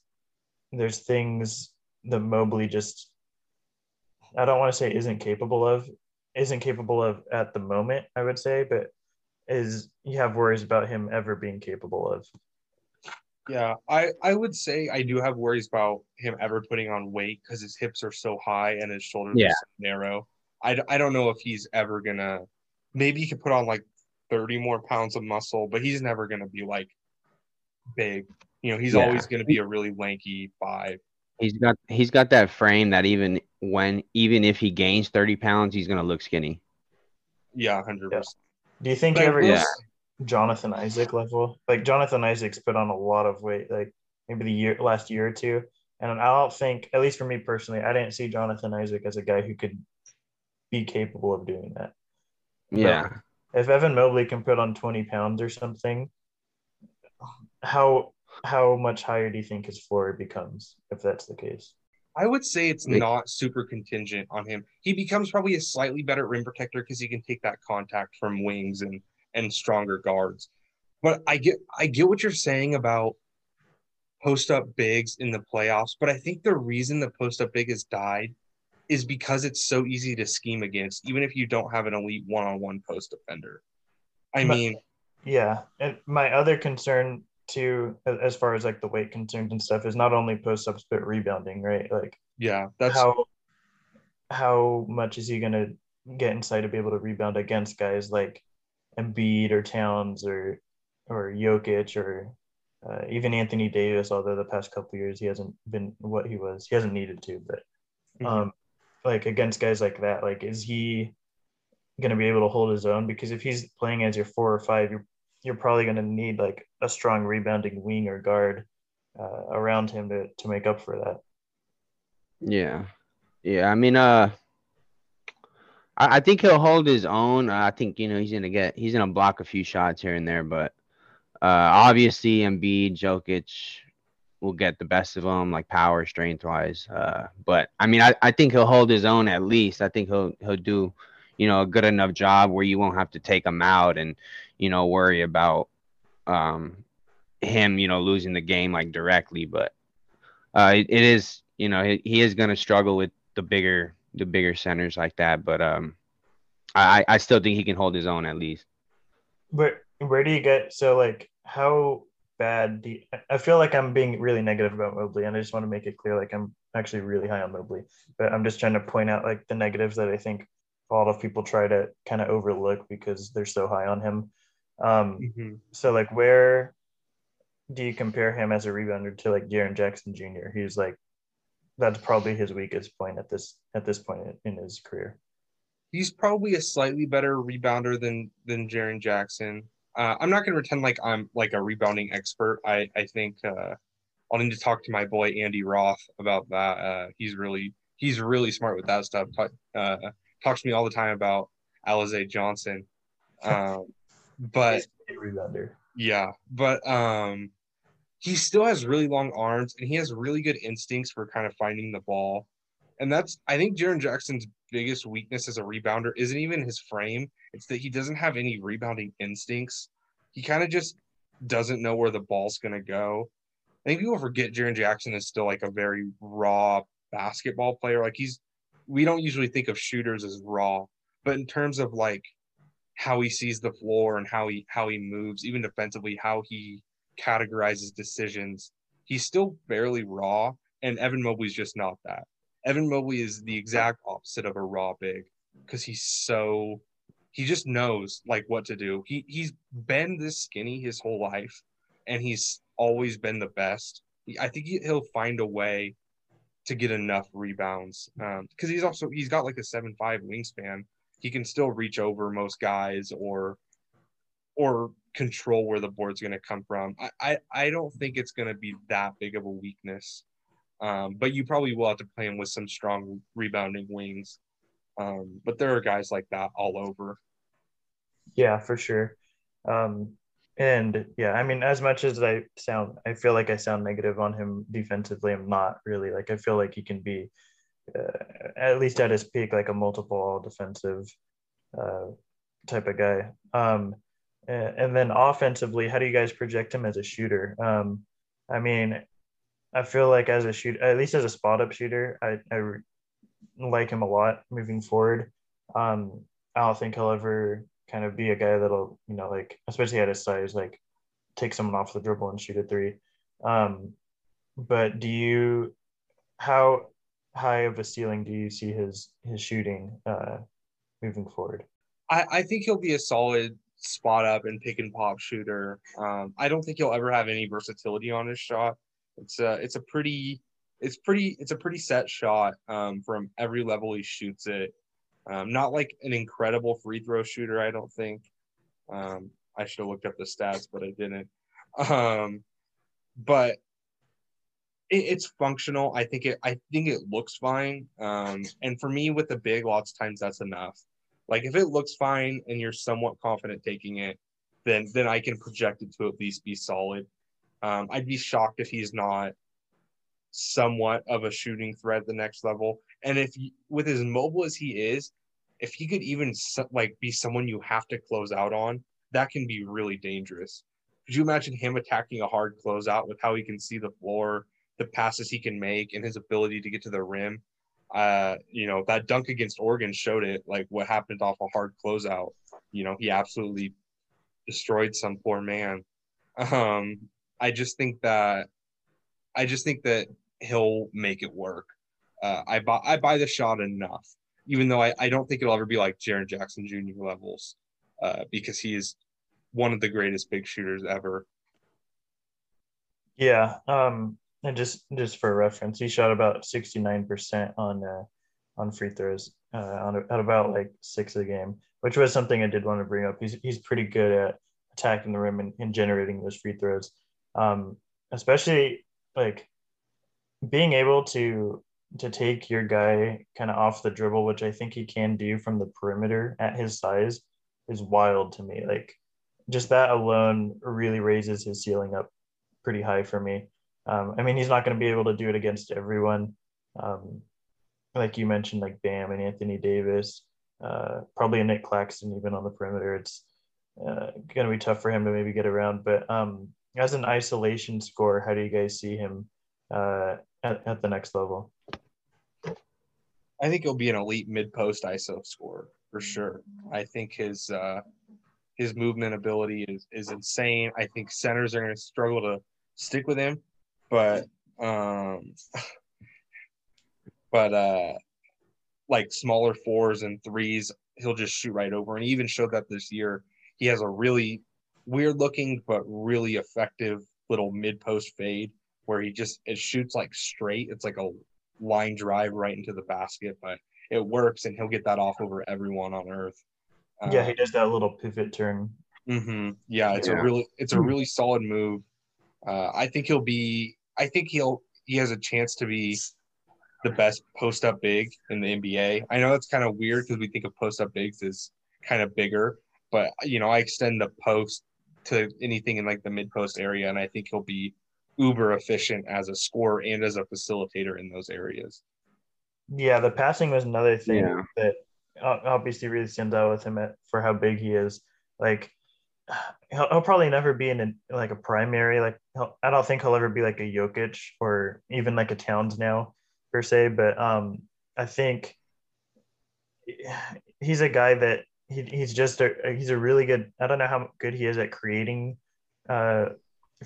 there's things that Mobley just I don't want to say isn't capable of, isn't capable of at the moment, I would say, but is you have worries about him ever being capable of. Yeah, I I would say I do have worries about him ever putting on weight because his hips are so high and his shoulders yeah. are so narrow. I, I don't know if he's ever gonna. Maybe he could put on like thirty more pounds of muscle, but he's never gonna be like big. You know, he's yeah. always gonna be a really lanky five. He's got he's got that frame that even when even if he gains 30 pounds, he's gonna look skinny. Yeah, hundred percent. Do you think he ever yeah. Jonathan Isaac level? Like Jonathan Isaac's put on a lot of weight, like maybe the year last year or two. And I don't think, at least for me personally, I didn't see Jonathan Isaac as a guy who could be capable of doing that. Yeah. But if Evan Mobley can put on 20 pounds or something, how how much higher do you think his floor becomes if that's the case? I would say it's not super contingent on him. He becomes probably a slightly better rim protector because he can take that contact from wings and and stronger guards. But I get I get what you're saying about post up bigs in the playoffs, but I think the reason the post up big has died is because it's so easy to scheme against, even if you don't have an elite one on one post defender. I But- mean, Yeah, and my other concern too, as far as like the weight concerns and stuff, is not only post ups but rebounding, right? Like yeah, that's how how much is he gonna get inside to be able to rebound against guys like Embiid or Towns or or Jokic or uh, even Anthony Davis? Although the past couple years he hasn't been what he was, he hasn't needed to, but Mhm. um, like against guys like that, like is he going to be able to hold his own? Because if he's playing as your four or five, you're you're probably going to need like a strong rebounding wing or guard uh, around him to to make up for that. Yeah. Yeah. I mean, uh, I, I think he'll hold his own. I think, you know, he's to get, he's to block a few shots here and there, but uh, obviously Embiid, Jokic will get the best of him, like power, strength wise. Uh, but I mean, I, I think he'll hold his own at least. I think he'll, he'll do, you know, a good enough job where you won't have to take him out and, you know, worry about, um, him, you know, losing the game like directly, but uh, it, it is, you know, he, he is going to struggle with the bigger, the bigger centers like that. But um, I, I still think he can hold his own at least. Where where do you get so like how bad do you, I feel like I'm being really negative about Mobley and I just want to make it clear like I'm actually really high on Mobley but I'm just trying to point out like the negatives that I think a lot of people try to kind of overlook because they're so high on him um Mhm. so like where do you compare him as a rebounder to like Jaren Jackson Jr. he's like that's probably his weakest point at this at this point in his career he's probably a slightly better rebounder than than Jaren Jackson. Uh, I'm not going to pretend like I'm like a rebounding expert. I I think uh, I'll need to talk to my boy Andy Roth about that. Uh, he's really he's really smart with that stuff. Talk, uh, talks to me all the time about Alize Johnson. Um, but He's a rebounder yeah, but um, he still has really long arms and he has really good instincts for kind of finding the ball. And that's I think Jaren Jackson's biggest weakness as a rebounder isn't even his frame. It's that he doesn't have any rebounding instincts. He kind of just doesn't know where the ball's gonna go. I think people forget Jaren Jackson is still like a very raw basketball player. Like he's we don't usually think of shooters as raw, but in terms of like how he sees the floor and how he how he moves, even defensively, how he categorizes decisions, he's still barely raw. And Evan Mobley's just not that. Evan Mobley is the exact opposite of a raw big because he's so he just knows like what to do. He he's been this skinny his whole life, and he's always been the best. I think he, he'll find a way to get enough rebounds um, because he's also he's got like a seven five wingspan. He can still reach over most guys or or control where the board's going to come from. I, I I don't think it's going to be that big of a weakness. Um, but you probably will have to play him with some strong rebounding wings. Um, but there are guys like that all over. Yeah, for sure. Um, and yeah, I mean, as much as I sound, I feel like I sound negative on him defensively. I'm not really. Like, I feel like he can be, uh, at least at his peak, like a multiple all defensive uh, type of guy. Um, and, and then offensively, how do you guys project him as a shooter? Um, I mean, I feel like as a shooter, at least as a spot up shooter, I, I like him a lot moving forward. Um, I don't think he'll ever kind of be a guy that'll, you know, like especially at his size, like take someone off the dribble and shoot a three. Um, but do you, how high of a ceiling do you see his his shooting uh, moving forward? I, I think he'll be a solid spot up and pick and pop shooter. Um, I don't think he'll ever have any versatility on his shot. It's a it's a pretty it's pretty it's a pretty set shot um, from every level he shoots it. Um, not like an incredible free throw shooter, I don't think. Um, I should have looked up the stats, but I didn't. Um, but it, it's functional. I think it I think it looks fine. Um, and for me, with the big, lots of times that's enough. Like if it looks fine and you're somewhat confident taking it, then then I can project it to at least be solid. Um, I'd be shocked if he's not somewhat of a shooting threat the next level. And if with as mobile as he is, if he could even like be someone you have to close out on, that can be really dangerous. Could you imagine him attacking a hard closeout with how he can see the floor, the passes he can make, and his ability to get to the rim? Uh, you know, that dunk against Oregon showed it, like what happened off a hard closeout. You know, he absolutely destroyed some poor man. Um, I just think that I just think that he'll make it work. Uh, I buy I buy the shot enough, even though I, I don't think it'll ever be like Jaren Jackson Jr. levels, uh, because he is one of the greatest big shooters ever. Yeah, um, and just just for reference, he shot about sixty nine percent on uh, on free throws, uh, on at about like six a game, which was something I did want to bring up. He's he's pretty good at attacking the rim and, and generating those free throws, um, especially like being able to to take your guy kind of off the dribble, which I think he can do from the perimeter at his size, is wild to me. Like just that alone really raises his ceiling up pretty high for me. Um, I mean, he's not going to be able to do it against everyone. Um, like you mentioned, like Bam and Anthony Davis, uh, probably a Nic Claxton even on the perimeter. It's uh, going to be tough for him to maybe get around. But um, as an isolation score, how do you guys see him uh, at, at the next level? I think he'll be an elite mid post ISO scorer for sure. I think his uh, his movement ability is is insane. I think centers are going to struggle to stick with him, but um, but uh, like smaller fours and threes, he'll just shoot right over. And he even showed that this year. He has a really weird looking but really effective little mid post fade where he just it shoots like straight. It's like a line drive right into the basket, but it works and he'll get that off over everyone on earth. Yeah, he um, does that little pivot turn. Mm-hmm. Yeah, it's yeah. a really it's a hmm. really solid move. Uh, I think he'll be. I think he'll he has a chance to be the best post up big in the NBA. I know that's kind of weird because we think of post up bigs as kind of bigger, but you know I extend the post to anything in like the mid post area, and I think he'll be uber efficient as a scorer and as a facilitator in those areas. Yeah, the passing was another thing yeah. that uh, obviously really stands out with him at, for how big he is. Like he'll, he'll probably never be in a, like a primary. Like I don't think he'll ever be like a Jokic or even like a Towns now per se. But um, I think he's a guy that he, he's just a he's a really good. I don't know how good he is at creating uh,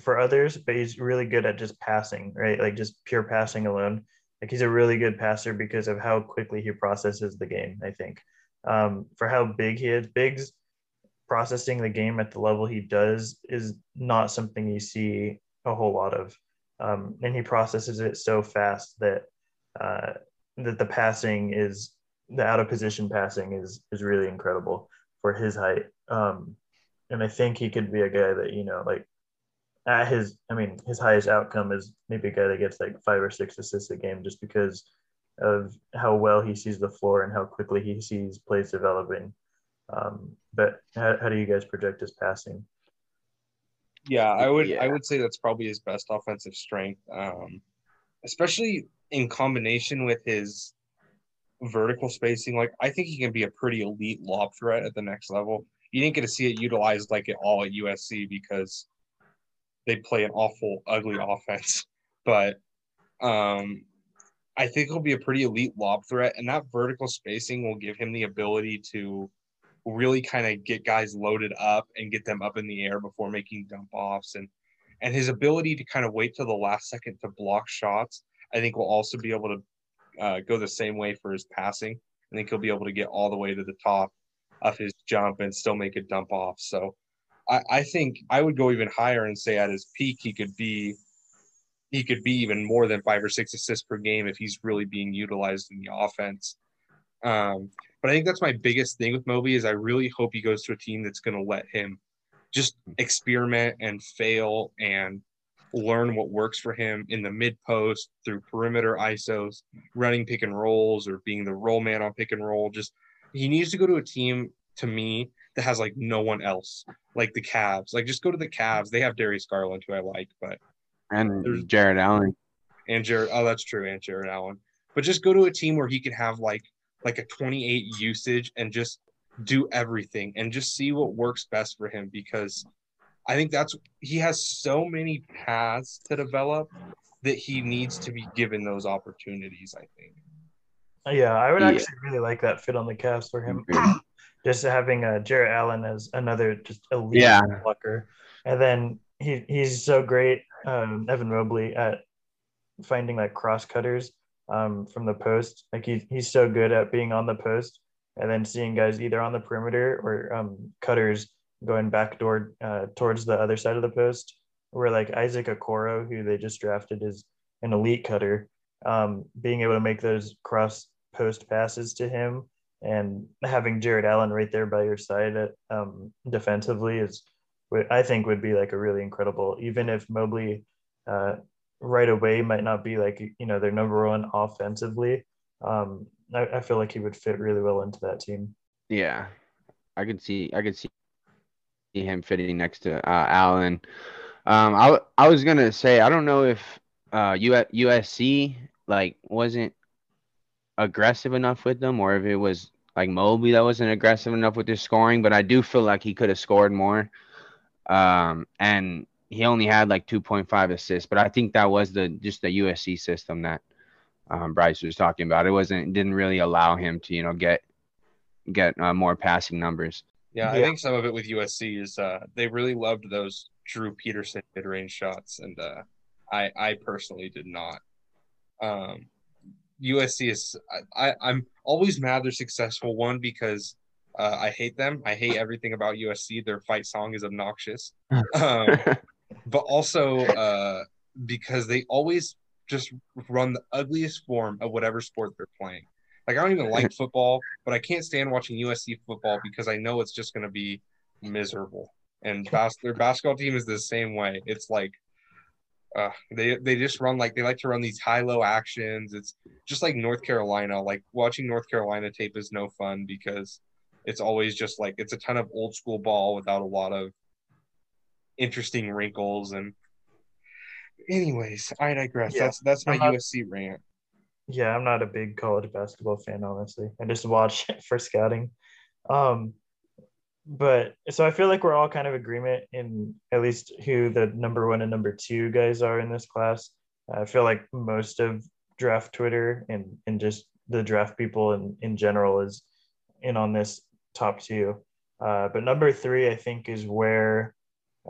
for others, but he's really good at just passing, right? Like just pure passing alone. Like he's a really good passer because of how quickly he processes the game. I think um, for how big he is, Biggs processing the game at the level he does is not something you see a whole lot of. Um, and he processes it so fast that uh, that the passing is the out of position passing is is really incredible for his height. Um, and I think he could be a guy that you know like at his I mean his highest outcome is maybe a guy that gets like five or six assists a game just because of how well he sees the floor and how quickly he sees plays developing. Um, but how, how do you guys project his passing? Yeah, I would yeah. I would say that's probably his best offensive strength, um, especially in combination with his vertical spacing. Like I think he can be a pretty elite lob threat at the next level. You didn't get to see it utilized like at all at USC because they play an awful, ugly offense. But um, I think he'll be a pretty elite lob threat, and that vertical spacing will give him the ability to really kind of get guys loaded up and get them up in the air before making dump offs and and his ability to kind of wait till the last second to block shots i think will also be able to uh, go the same way for his passing. I think he'll be able to get all the way to the top of his jump and still make a dump off. So I, I think i would go even higher and say at his peak he could be he could be even more than five or six assists per game if he's really being utilized in the offense um, but I think that's my biggest thing with Mobley is I really hope he goes to a team that's going to let him just experiment and fail and learn what works for him in the mid post through perimeter ISOs, running pick and rolls or being the roll man on pick and roll. Just he needs to go to a team to me that has like no one else, like the Cavs. Like just go to the Cavs. They have Darius Garland, who I like, but and there's Jarrett Allen. And Jarrett, oh, that's true, and Jarrett Allen. But just go to a team where he can have like like a 28 usage and just do everything and just see what works best for him because I think that's he has so many paths to develop that he needs to be given those opportunities. I think. Yeah, I would Yeah. actually really like that fit on the Cavs for him. just having uh, Jarrett Allen as another just elite Yeah. blocker, and then he he's so great, um, Evan Mobley at finding like cross cutters um, from the post. Like he, he's so good at being on the post and then seeing guys either on the perimeter or um, cutters going back door uh, towards the other side of the post. Where like Isaac Okoro, who they just drafted, is an elite cutter. Um, being able to make those cross post passes to him and having Jarrett Allen right there by your side at, um, defensively is, what I think, would be like a really incredible. Even if Mobley uh, right away might not be like you know their number one offensively, um, I, I feel like he would fit really well into that team. Yeah, I could see I could see him fitting next to uh, Allen. Um, I I was gonna say I don't know if uh USC like wasn't aggressive enough with them, or if it was like Mobley that wasn't aggressive enough with his scoring. But I do feel like he could have scored more. Um, and he only had like 2.5 assists, but I think that was the just the USC system that um, Bryce was talking about. It wasn't it didn't really allow him to you know get get uh, more passing numbers. Yeah, I think some of it with USC is uh, they really loved those Drew Peterson mid range shots, and uh, I I personally did not. Um, USC is I, I I'm always mad they're successful. One because uh, I hate them. I hate everything about USC. Their fight song is obnoxious. Um, but also uh, because they always just run the ugliest form of whatever sport they're playing. Like I don't even like football, but I can't stand watching USC football because I know it's just going to be miserable. And bas- their basketball team is the same way. It's like uh, they they just run like they like to run these high low actions. It's just like North Carolina. Like watching North Carolina tape is no fun because it's always just like it's a ton of old school ball without a lot of interesting wrinkles and anyways i digress Yeah. that's that's my I'm not- usc rant Yeah, I'm not a big college basketball fan, honestly. I just watch for scouting. Um, but so I feel like we're all kind of agreement in at least who the number one and number two guys are in this class. I feel like most of draft Twitter and and just the draft people in in general is in on this top two. Uh, but number three, I think, is where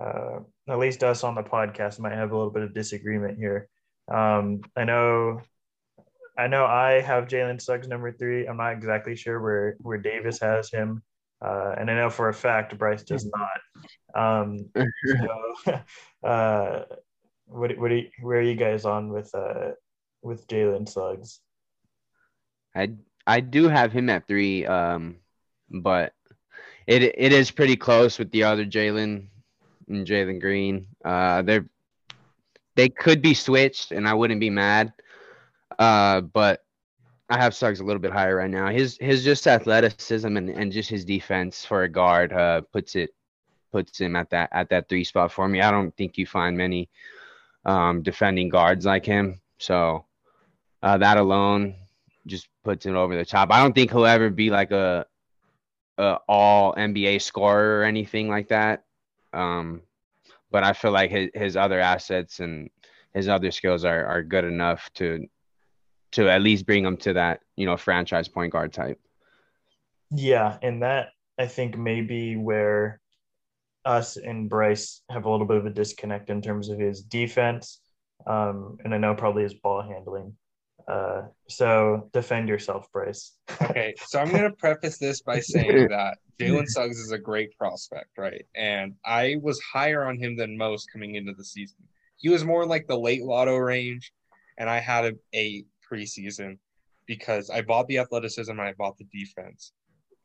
uh, at least us on the podcast might have a little bit of disagreement here. Um, I know I know I have Jalen Suggs number three. I'm not exactly sure where where Davis has him, uh, and I know for a fact Bryce does not. Um, so, uh, what what do you, where are you guys on with uh with Jalen Suggs? I I do have him at three, um, but it it is pretty close with the other Jalen and Jalen Green. Uh, they're they could be switched, and I wouldn't be mad. Uh, but I have Suggs a little bit higher right now. His his just athleticism and, and just his defense for a guard uh puts it puts him at that at that three spot for me. I don't think you find many um defending guards like him. So uh, that alone just puts it over the top. I don't think he'll ever be like a, a all NBA scorer or anything like that. Um, but I feel like his, his other assets and his other skills are, are good enough to to at least bring him to that you know franchise point guard type. Yeah, and that I think may be where us and Bryce have a little bit of a disconnect in terms of his defense, um, and I know probably his ball handling. Uh, so defend yourself, Bryce. okay so i'm going to preface this by saying that jalen suggs is a great prospect right and i was higher on him than most coming into the season he was more like the late lotto range and i had him eight preseason because i bought the athleticism and i bought the defense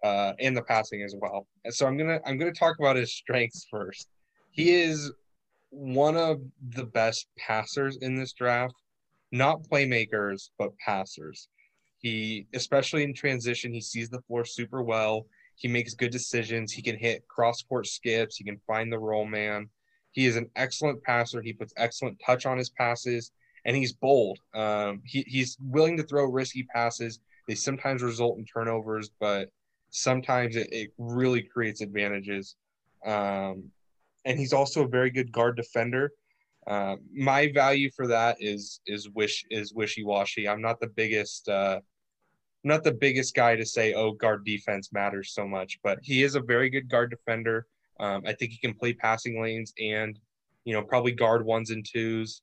uh, and the passing as well. And so I'm gonna I'm gonna talk about his strengths first. He is one of the best passers in this draft, not playmakers, but passers. He, especially in transition, he sees the floor super well. He makes good decisions. He can hit cross court skips. He can find the roll man. He is an excellent passer. He puts excellent touch on his passes, and he's bold. Um, he, he's willing to throw risky passes. They sometimes result in turnovers, but sometimes it, it really creates advantages. Um, and he's also a very good guard defender. Uh, my value for that is is wish is wishy washy. I'm not the biggest uh, not the biggest guy to say oh guard defense matters so much, but he is a very good guard defender. Um, I think he can play passing lanes and you know probably guard ones and twos,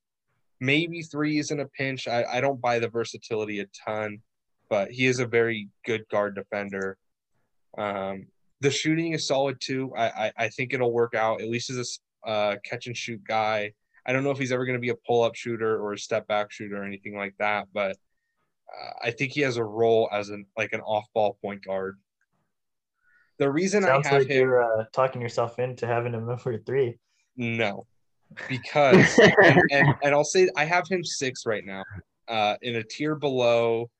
maybe threes in a pinch. I, I don't buy the versatility a ton, but he is a very good guard defender. Um, the shooting is solid too. I, I, I think it'll work out at least as a uh, catch and shoot guy. I don't know if he's ever going to be a pull up shooter or a step back shooter or anything like that, but uh, I think he has a role as an like an off ball point guard. The reason Sounds I have like him, you're uh, talking yourself into having him number three. no, because and, and, and I'll say I have him six right now, uh, in a tier below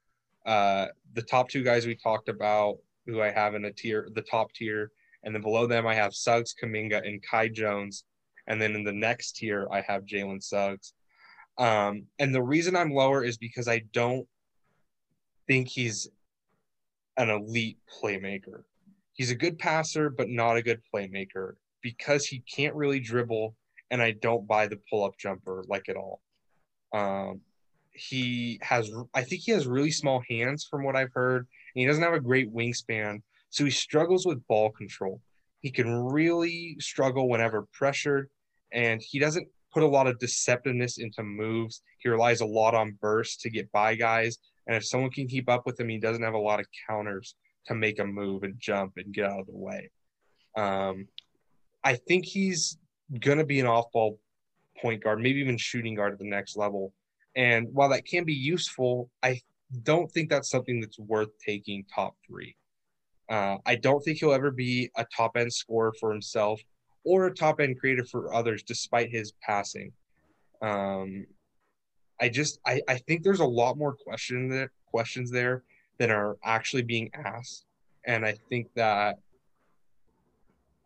uh, the top two guys we talked about, who I have in a tier, the top tier, and then below them I have Suggs, Kuminga, and Kai Jones, and then in the next tier I have Jalen Suggs. Um, and the reason I'm lower is because I don't think he's an elite playmaker. He's a good passer, but not a good playmaker because he can't really dribble, and I don't buy the pull up jumper like at all. Um, he has, I think he has really small hands from what I've heard, and he doesn't have a great wingspan, so he struggles with ball control. He can really struggle whenever pressured, and he doesn't put a lot of deceptiveness into moves. He relies a lot on bursts to get by guys, and if someone can keep up with him, he doesn't have a lot of counters to make a move and jump and get out of the way. Um, I think he's going to be an off ball point guard, maybe even shooting guard at the next level. And while that can be useful, I don't think that's something that's worth taking top three. Uh, I don't think he'll ever be a top end scorer for himself or a top end creator for others, despite his passing. Um, I just I, I think there's a lot more question there, questions there than are actually being asked, and I think that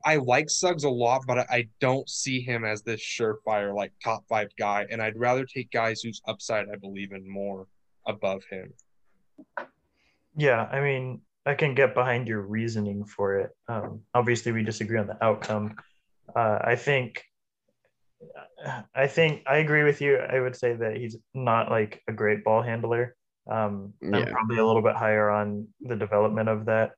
I like Suggs a lot, but I don't see him as this surefire like top five guy, and I'd rather take guys whose upside I believe in more above him. Yeah, I mean, I can get behind your reasoning for it. Um, obviously, we disagree on the outcome. Uh, I think, I think I agree with you. I would say that he's not like a great ball handler. Um, I'm probably a little bit higher on the development of that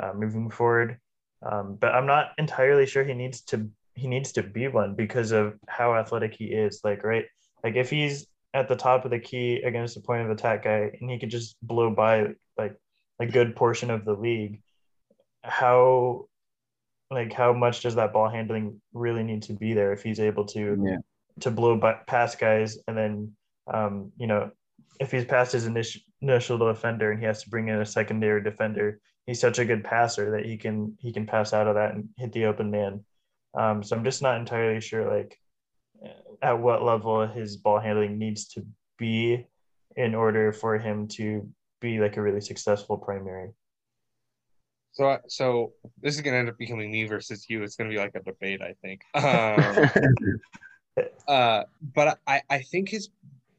uh, moving forward. Um, but I'm not entirely sure he needs to he needs to be one because of how athletic he is. Like right, like if he's at the top of the key against the point of attack guy and he could just blow by like a good portion of the league, how like how much does that ball handling really need to be there if he's able to Yeah. to blow by past guys and then um, you know if he's past his initial initial defender and he has to bring in a secondary defender, he's such a good passer that he can he can pass out of that and hit the open man. Um, so I'm just not entirely sure like at what level his ball handling needs to be in order for him to be like a really successful primary. So so this is gonna end up becoming me versus you. It's gonna be like a debate, I think. Um, uh, but I I think his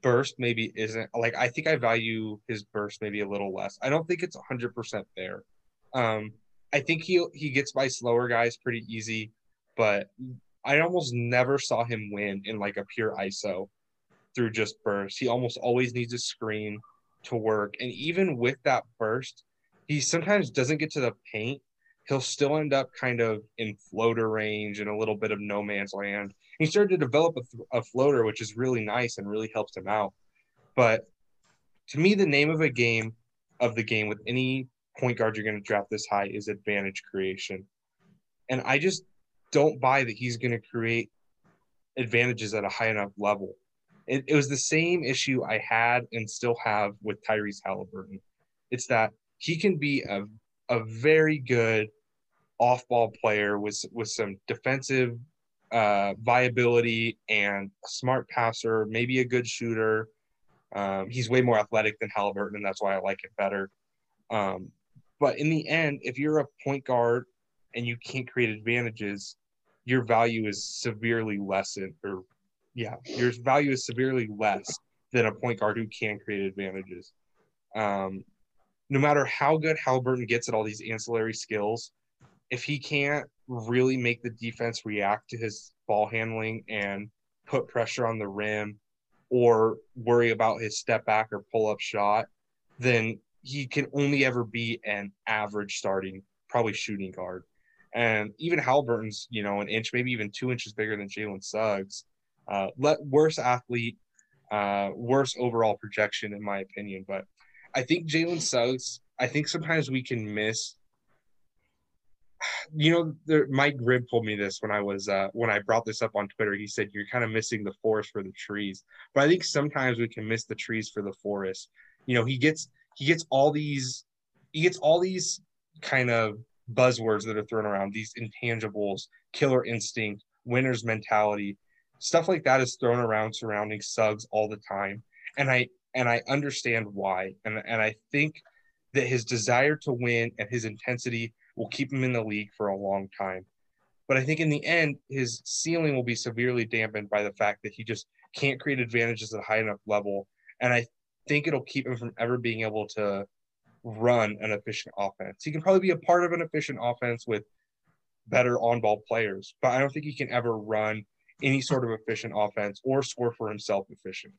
burst maybe isn't like I think I value his burst maybe a little less. I don't think it's 100% there. Um, I think he he gets by slower guys pretty easy, but I almost never saw him win in like a pure ISO through just burst. He almost always needs a screen to work, and even with that burst, he sometimes doesn't get to the paint. He'll still end up kind of in floater range and a little bit of no man's land. He started to develop a, th- a floater, which is really nice and really helps him out. But to me, the name of a game of the game with any point guard you're going to draft this high is advantage creation. And I just don't buy that he's going to create advantages at a high enough level. It, it was the same issue I had and still have with Tyrese Haliburton. It's that he can be a, a very good off ball player with, with some defensive uh, viability and a smart passer, maybe a good shooter. Um, he's way more athletic than Haliburton, and that's why I like it better. Um, but in the end, if you're a point guard and you can't create advantages, your value is severely lessened, or yeah, your value is severely less than a point guard who can create advantages. Um, no matter how good Haliburton gets at all these ancillary skills, if he can't really make the defense react to his ball handling and put pressure on the rim or worry about his step back or pull up shot, then he can only ever be an average starting, probably shooting guard. And even Haliburton's, you know, an inch, maybe even two inches bigger than Jalen Suggs. Uh, let worse athlete, uh, worse overall projection, in my opinion. But I think Jalen Suggs. I think sometimes we can miss. You know, there, Mike Gribb told me this when I was uh, when I brought this up on Twitter. He said you're kind of missing the forest for the trees, but I think sometimes we can miss the trees for the forest. You know, he gets he gets all these he gets all these kind of buzzwords that are thrown around these intangibles killer instinct winner's mentality stuff like that is thrown around surrounding Suggs all the time and i and i understand why and and i think that his desire to win and his intensity will keep him in the league for a long time but i think in the end his ceiling will be severely dampened by the fact that he just can't create advantages at a high enough level and i think it'll keep him from ever being able to run an efficient offense. He can probably be a part of an efficient offense with better on ball players, but I don't think he can ever run any sort of efficient offense or score for himself efficient.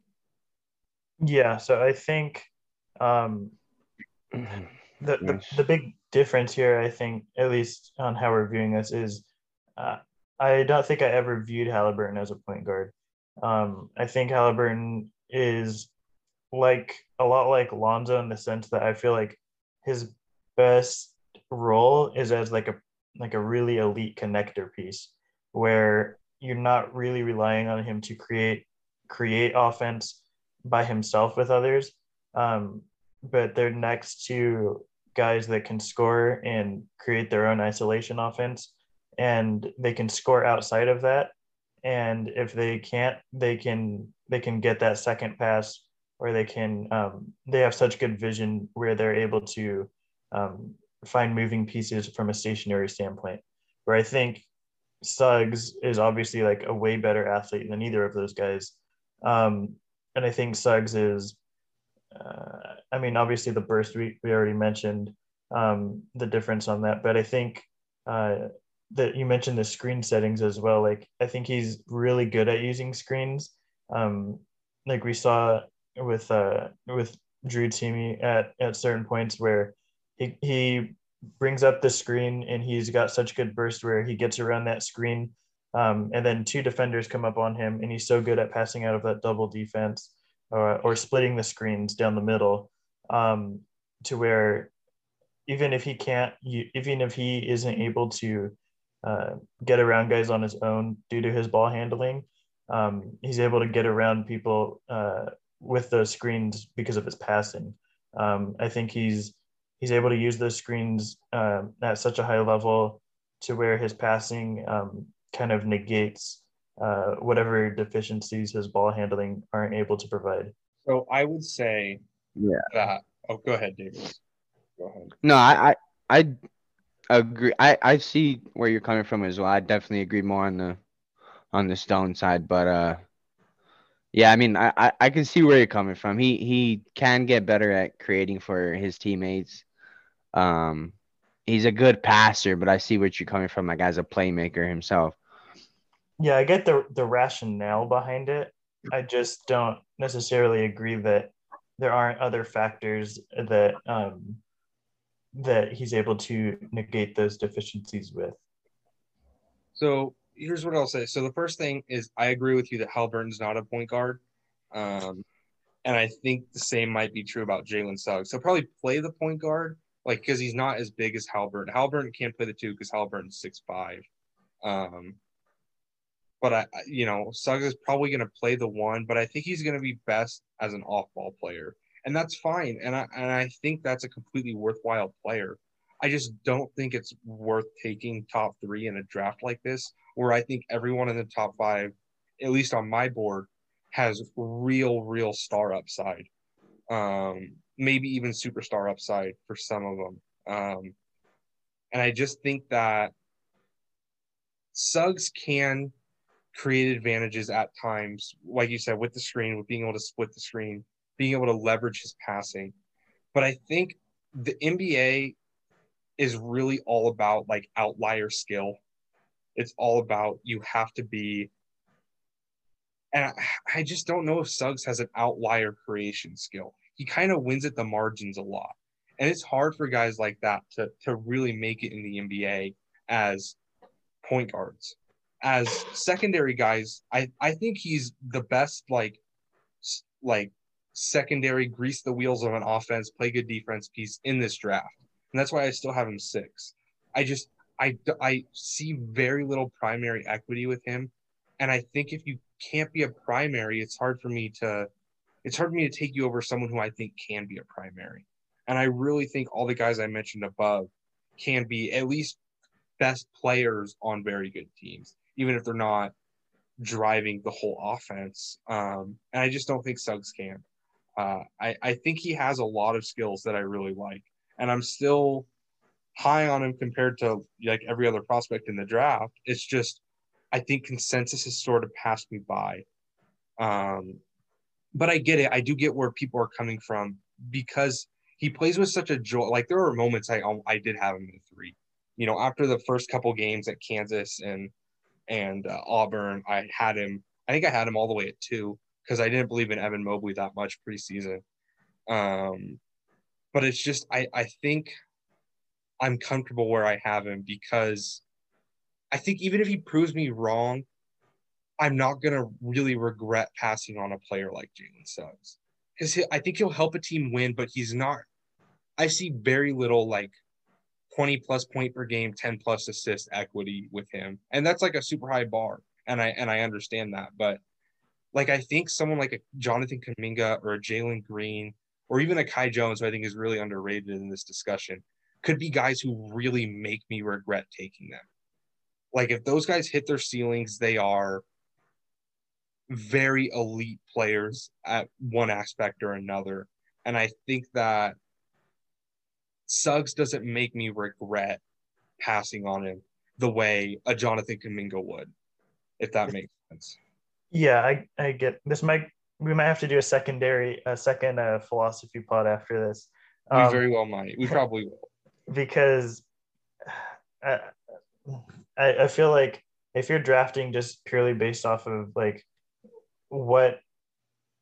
Yeah, so I think um, the, the, the big difference here, I think, at least on how we're viewing this, is uh, I don't think I ever viewed Haliburton as a point guard. Um, I think Haliburton is like a lot like Lonzo in the sense that I feel like his best role is as like a like a really elite connector piece where you're not really relying on him to create create offense by himself with others. Um, but they're next to guys that can score and create their own isolation offense. And they can score outside of that. And if they can't they can they can get that second pass or they can um, they have such good vision where they're able to um, find moving pieces from a stationary standpoint. Where i think suggs is obviously like a way better athlete than either of those guys. Um, and i think suggs is uh, i mean obviously the burst we, we already mentioned um, the difference on that but i think uh, that you mentioned the screen settings as well. Like i think he's really good at using screens. Um, like we saw with uh with Drew Timme at at certain points where he he brings up the screen and he's got such good burst where he gets around that screen um, and then two defenders come up on him and he's so good at passing out of that double defense or, or splitting the screens down the middle um, to where even if he can't even if he isn't able to uh, get around guys on his own due to his ball handling um, he's able to get around people uh, with those screens because of his passing. Um, I think he's he's able to use those screens uh, at such a high level to where his passing um, kind of negates uh, whatever deficiencies his ball handling aren't able to provide. So I would say, yeah. That, oh, go ahead, David. Go ahead. No, I I, I agree. I I see where you're coming from as well. I definitely agree more on the on the stone side, but uh yeah, I mean, I, I, I can see where you're coming from. He he can get better at creating for his teammates. Um, he's a good passer, but I see where you're coming from, like as a playmaker himself. Yeah, I get the the rationale behind it. I just don't necessarily agree that there aren't other factors that um, that he's able to negate those deficiencies with. So here's what I'll say. So the first thing is I agree with you that Haliburton's not a point guard. Um, and I think the same might be true about Jalen Suggs. So probably play the point guard, like because he's not as big as Haliburton. Haliburton can't play the two because Haliburton's six five. Um, but I, you know, Suggs is probably going to play the one, but I think he's going to be best as an off ball player, and that's fine. And I and I think that's a completely worthwhile player. I just don't think it's worth taking top three in a draft like this, where I think everyone in the top five, at least on my board, has real, real star upside. Um, maybe even superstar upside for some of them. Um, and I just think that Suggs can create advantages at times, like you said, with the screen, with being able to split the screen, being able to leverage his passing. But I think the NBA is really all about like outlier skill. It's all about you have to be and I, I just don't know if Suggs has an outlier creation skill. He kind of wins at the margins a lot. And it's hard for guys like that to to really make it in the NBA as point guards. As secondary guys, I, I think he's the best like like secondary grease the wheels of an offense, play good defense piece in this draft. And that's why I still have him six. I just I I see very little primary equity with him. And I think if you can't be a primary, it's hard for me to it's hard for me to take you over someone who I think can be a primary. And I really think all the guys I mentioned above can be at least best players on very good teams, even if they're not driving the whole offense. Um, and I just don't think Suggs can. Uh, I, I think he has a lot of skills that I really like. And I'm still high on him compared to like every other prospect in the draft. It's just I think consensus has sort of passed me by. Um, but I get it. I do get where people are coming from because he plays with such a joy. Like there are moments I I did have him in three. You know, after the first couple games at Kansas and and uh, Auburn, I had him. I think I had him all the way at two because I didn't believe in Evan Mobley that much preseason. Um, but it's just I I think I'm comfortable where I have him because I think even if he proves me wrong, I'm not gonna really regret passing on a player like Jalen Suggs because I think he'll help a team win, but he's not. I see very little like 20 plus point per game, 10 plus assist equity with him, and that's like a super high bar, and I and I understand that, but like I think someone like a Jonathan Kuminga or a Jalen Green or even a Kai Jones, who I think is really underrated in this discussion, could be guys who really make me regret taking them. Like if those guys hit their ceilings, they are very elite players at one aspect or another. And I think that Suggs doesn't make me regret passing on him the way a Jonathan Kuminga would, if that makes sense. Yeah, I, I get this. Might we might have to do a secondary, a second uh, philosophy pod after this. Um, we very well might. We probably will because uh, I, I feel like if you're drafting just purely based off of like what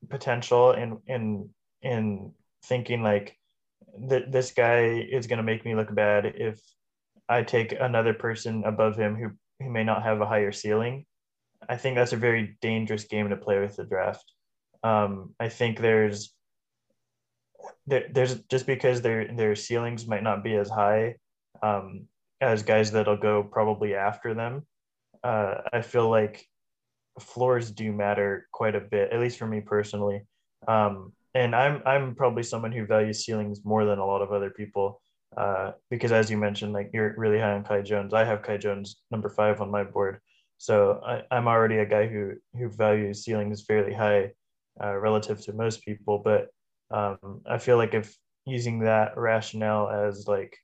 potential in in in thinking like that this guy is going to make me look bad if I take another person above him who who may not have a higher ceiling. I think that's a very dangerous game to play with the draft. Um, I think there's there, there's just because their their ceilings might not be as high um, as guys that'll go probably after them. Uh, I feel like floors do matter quite a bit, at least for me personally. Um, and I'm I'm probably someone who values ceilings more than a lot of other people. Uh, because as you mentioned, like you're really high on Kai Jones. I have Kai Jones number five on my board, so I, I'm already a guy who who values ceilings fairly high uh, relative to most people. But um, I feel like if using that rationale as like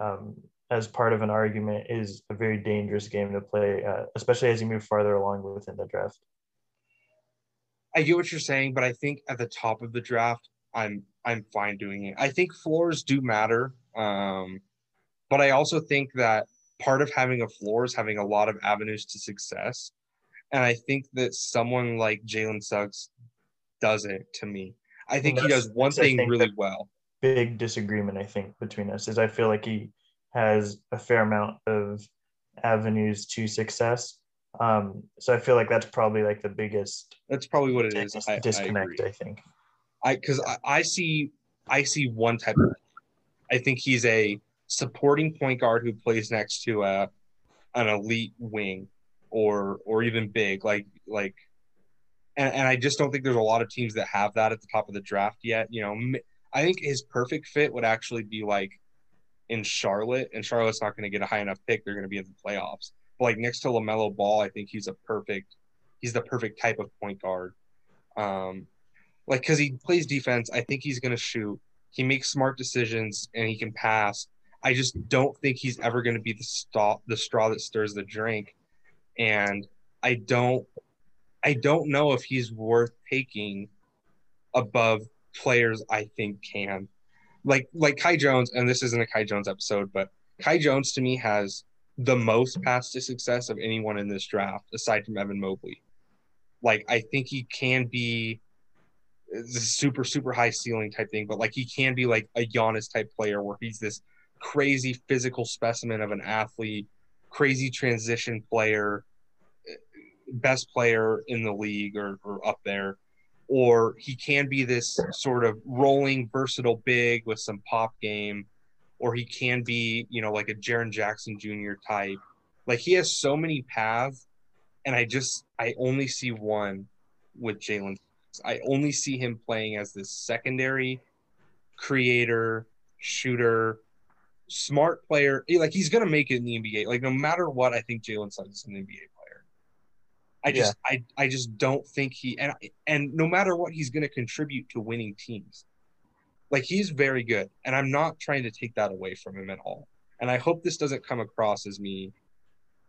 um, as part of an argument is a very dangerous game to play, uh, especially as you move farther along within the draft. I get what you're saying, but I think at the top of the draft, I'm I'm fine doing it. I think floors do matter, um, but I also think that part of having a floor is having a lot of avenues to success, and I think that someone like Jalen Suggs does it to me. I think he does one thing really well. Big disagreement, I think, between us is I feel like he has a fair amount of avenues to success. Um, so I feel like that's probably like the biggest. That's probably what it is. I, disconnect, I, I, think. I because I, I see I see one type of. I think he's a supporting point guard who plays next to a an elite wing or or even big like like and, and I just don't think there's a lot of teams that have that at the top of the draft yet. You know, I think his perfect fit would actually be like in Charlotte, and Charlotte's not going to get a high enough pick. They're going to be in the playoffs. Like next to LaMelo Ball, I think he's a perfect, he's the perfect type of point guard. Um, like because he plays defense, I think he's to shoot. He makes smart decisions and he can pass. I just don't think he's ever going to be the straw, the straw that stirs the drink. And I don't, I don't know if he's worth taking above players I think can like like Kai Jones, and this isn't a Kai Jones episode, but Kai Jones to me has the most paths to success of anyone in this draft, aside from Evan Mobley. Like I think he can be the super super high ceiling type thing, but like he can be like a Giannis type player where he's this crazy physical specimen of an athlete, crazy transition player, best player in the league or, or up there. Or he can be this sort of rolling, versatile big with some pop game, or he can be, you know, like a Jaren Jackson Jr. type. Like he has so many paths, and I just I only see one with Jalen. I only see him playing as this secondary creator, shooter, smart player. Like he's gonna make it in the NBA. Like no matter what, I think Jalen Suggs is an NBA player. I just yeah. I I just don't think he and and no matter what, he's gonna contribute to winning teams. Like he's very good, and I'm not trying to take that away from him at all. And I hope this doesn't come across as me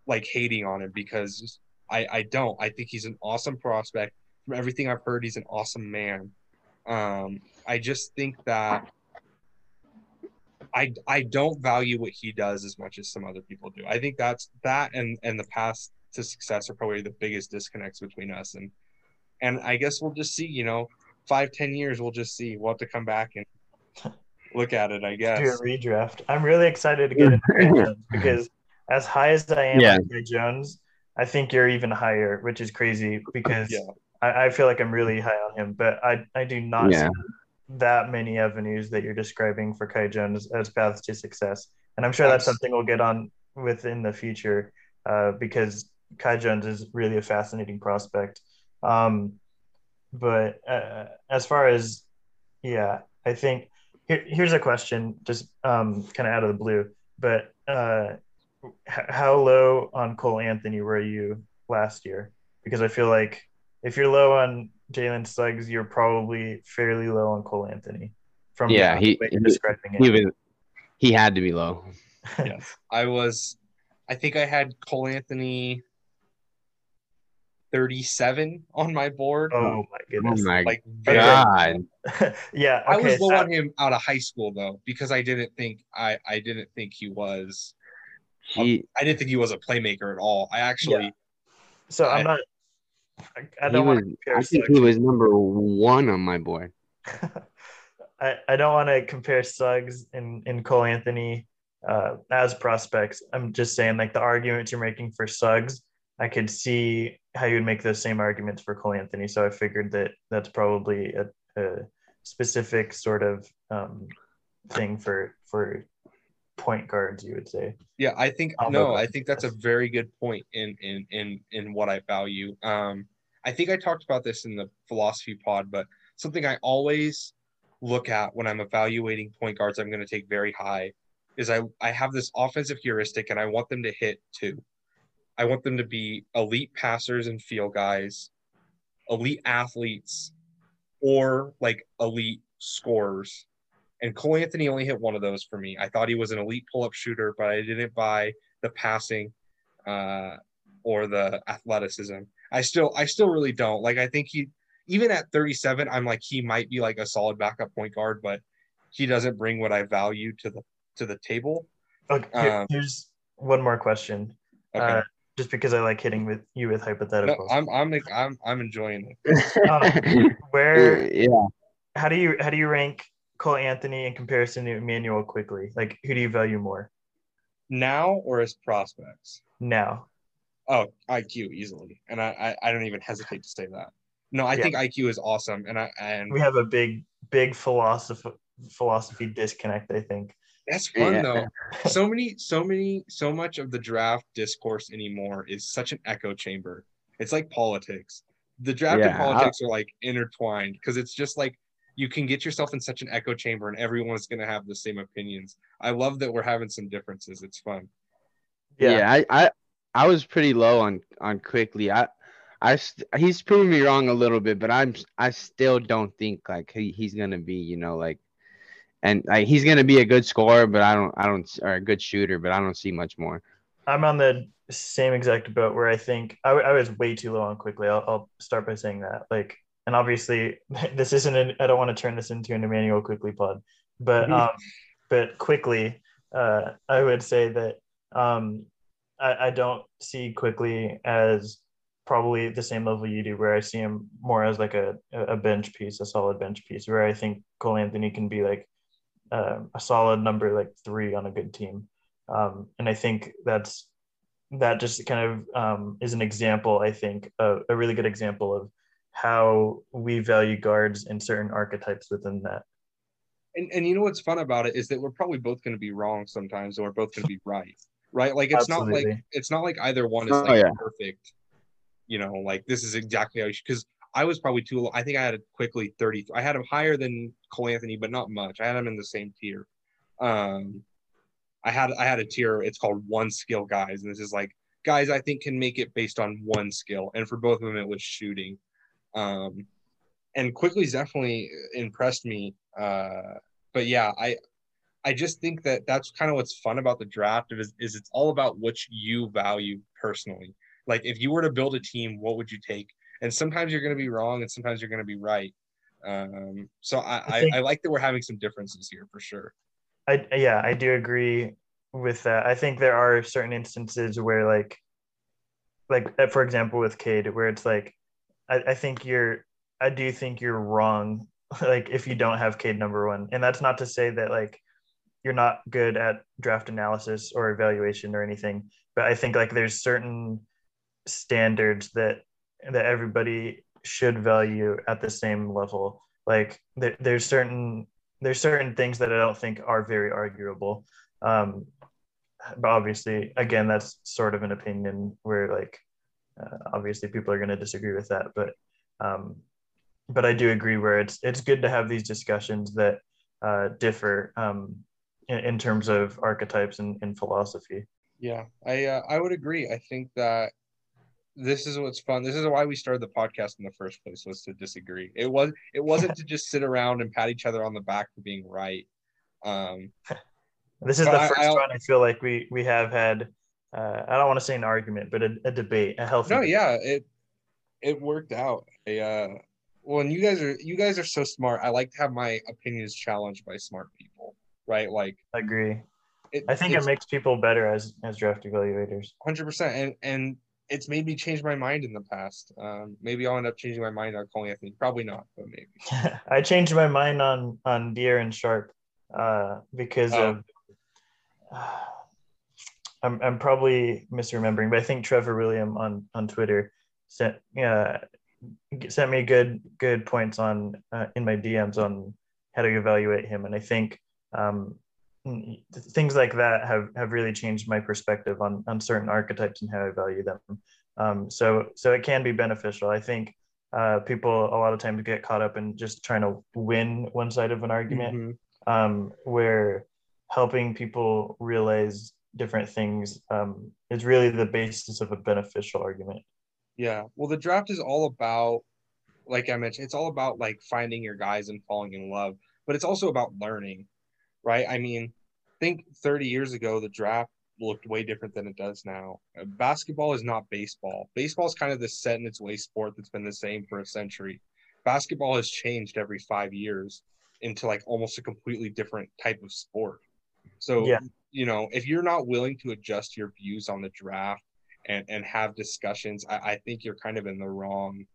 like hating on him because I I don't. I think he's an awesome prospect. From everything I've heard, he's an awesome man. Um, I just think that I I don't value what he does as much as some other people do. I think that's that and and the path to success are probably the biggest disconnects between us and and I guess we'll just see. You know, five ten years we'll just see. We'll have to come back and look at it. I guess do a redraft. I'm really excited to get into because as high as I am yeah. on Jones, I think you're even higher, which is crazy because yeah. I, I, feel like I'm really high on him, but I I do not yeah. see that many avenues that you're describing for Kai Jones as paths to success. And I'm sure that's something we'll get on within the future uh, because Kai Jones is really a fascinating prospect. Um, but uh, as far as, yeah, I think here, here's a question, just um, kind of out of the blue. But uh, h- how low on Cole Anthony were you last year? Because I feel like if you're low on Jalen Suggs, you're probably fairly low on Cole Anthony. From yeah, he, he describing it. He, was, he had to be low. yes, I was. I think I had Cole Anthony 37 on my board. Oh my goodness! Oh my like, god! yeah, okay, I was low so... on him out of high school though because I didn't think I I didn't think he was. He, a, I didn't think he was a playmaker at all. I actually. Yeah. So I, I'm not I, I don't want to compare I think Suggs. he was number one on my board. I, I don't want to compare Suggs and, and Cole Anthony uh, as prospects. I'm just saying, like the arguments you're making for Suggs, I could see how you would make those same arguments for Cole Anthony. So I figured that that's probably a, a specific sort of um, thing for for point guards. You would say. Yeah, I think no, I think that's a very good point in in in in what I value. Um, I think I talked about this in the philosophy pod, but something I always look at when I'm evaluating point guards, I'm going to take very high, is I I have this offensive heuristic, and I want them to hit two. I want them to be elite passers and field guys, elite athletes, or like elite scorers. And Cole Anthony only hit one of those for me. I thought he was an elite pull up shooter, but I didn't buy the passing uh, or the athleticism. I still, I still really don't. Like, I think he, even at 37, I'm like, he might be like a solid backup point guard, but he doesn't bring what I value to the to the table. Okay, um, here's one more question. Okay. Uh, just because I like hitting with you with hypotheticals. No, I'm I'm I'm I'm enjoying it. um, where yeah. How do you how do you rank Cole Anthony in comparison to Immanuel Quickley? Like, who do you value more? Now or as prospects? Now. Oh, IQ easily, and I, I, I don't even hesitate to say that. No, I yeah. think IQ is awesome, and I and we have a big big philosophy philosophy disconnect. I think that's fun yeah. though. So many, so many, so much of the draft discourse anymore is such an echo chamber. It's like politics. The draft yeah, and politics I... are like intertwined because it's just like you can get yourself in such an echo chamber and everyone's going to have the same opinions. I love that we're having some differences. It's fun. Yeah, yeah I, I I was pretty low on on Quickley. I I he's proven me wrong a little bit, but I'm I still don't think like he, he's going to be, you know, like and like, he's going to be a good scorer, but I don't I don't or a good shooter, but I don't see much more. I'm on the same exact boat where I think I, I was way too low on Quickley. I'll, I'll start by saying that. Like and obviously this isn't I don't want to turn this into an Immanuel Quickley pod, but um, but Quickley uh, I would say that um, I, I don't see Quickley as probably the same level you do, where I see him more as like a, a bench piece, a solid bench piece, where I think Cole Anthony can be like uh, a solid number like three on a good team. Um, and I think that's that just kind of um, is an example, I think, a, a really good example of how we value guards and certain archetypes within that. And, and you know what's fun about it is that we're probably both going to be wrong sometimes, or we're both going to be right, right? Like it's Absolutely. not like it's not like either one is oh, like yeah. perfect. You know, like this is exactly how you should. Because I was probably too low. I think I had Quickley thirty. I had him higher than Cole Anthony, but not much. I had him in the same tier. Um, I had I had a tier. It's called one skill guys, and this is like guys I think can make it based on one skill. And for both of them, it was shooting. Um, and Quickley's definitely impressed me. Uh, but yeah, I I just think that that's kind of what's fun about the draft is, is it's all about what you value personally. Like if you were to build a team, what would you take? And sometimes you're going to be wrong, and sometimes you're going to be right. Um, so I, I, I, I like that we're having some differences here for sure. I yeah, I do agree with that. I think there are certain instances where like like for example with Cade, where it's like I, I think you're I do think you're wrong like if you don't have Cade number one. And that's not to say that like you're not good at draft analysis or evaluation or anything, but I think like there's certain standards that that everybody should value at the same level. Like there, there's certain there's certain things that I don't think are very arguable. Um, but obviously, again, that's sort of an opinion where like uh, obviously, people are going to disagree with that, but um, but I do agree where it's it's good to have these discussions that uh, differ um, in, in, terms of archetypes and, and philosophy. Yeah, I uh, I would agree. I think that this is what's fun. This is why we started the podcast in the first place was to disagree. It was it wasn't to just sit around and pat each other on the back for being right. Um, this is the first I, one I feel like we we have had uh, I don't want to say an argument, but a, a debate, a healthy. No, debate. yeah, it it worked out. I, uh, well, and you guys are you guys are so smart. I like to have my opinions challenged by smart people, right? Like, I agree. It, I think it makes people better as as draft evaluators. Hundred percent, and and it's made me change my mind in the past. Um, maybe I'll end up changing my mind on Cole Anthony. Probably not, but maybe. I changed my mind on on Day'Ron Sharpe uh, because oh. of. Uh, I'm, I'm probably misremembering, but I think Trevor William on on Twitter sent uh, sent me good good points on uh, in my DMs on how to evaluate him, and I think um, things like that have have really changed my perspective on on certain archetypes and how I value them. Um, so so it can be beneficial. I think uh, people a lot of times get caught up in just trying to win one side of an argument, mm-hmm. um, where helping people realize different things um, is really the basis of a beneficial argument. Yeah. Well, the draft is all about, like I mentioned, it's all about like finding your guys and falling in love, but it's also about learning, right? I mean, think 30 years ago, the draft looked way different than it does now. Uh, basketball is not baseball. Baseball is kind of the set in its way sport that's been the same for a century. Basketball has changed every five years into like almost a completely different type of sport. So yeah you know, if you're not willing to adjust your views on the draft and, and have discussions, I, I think you're kind of in the wrong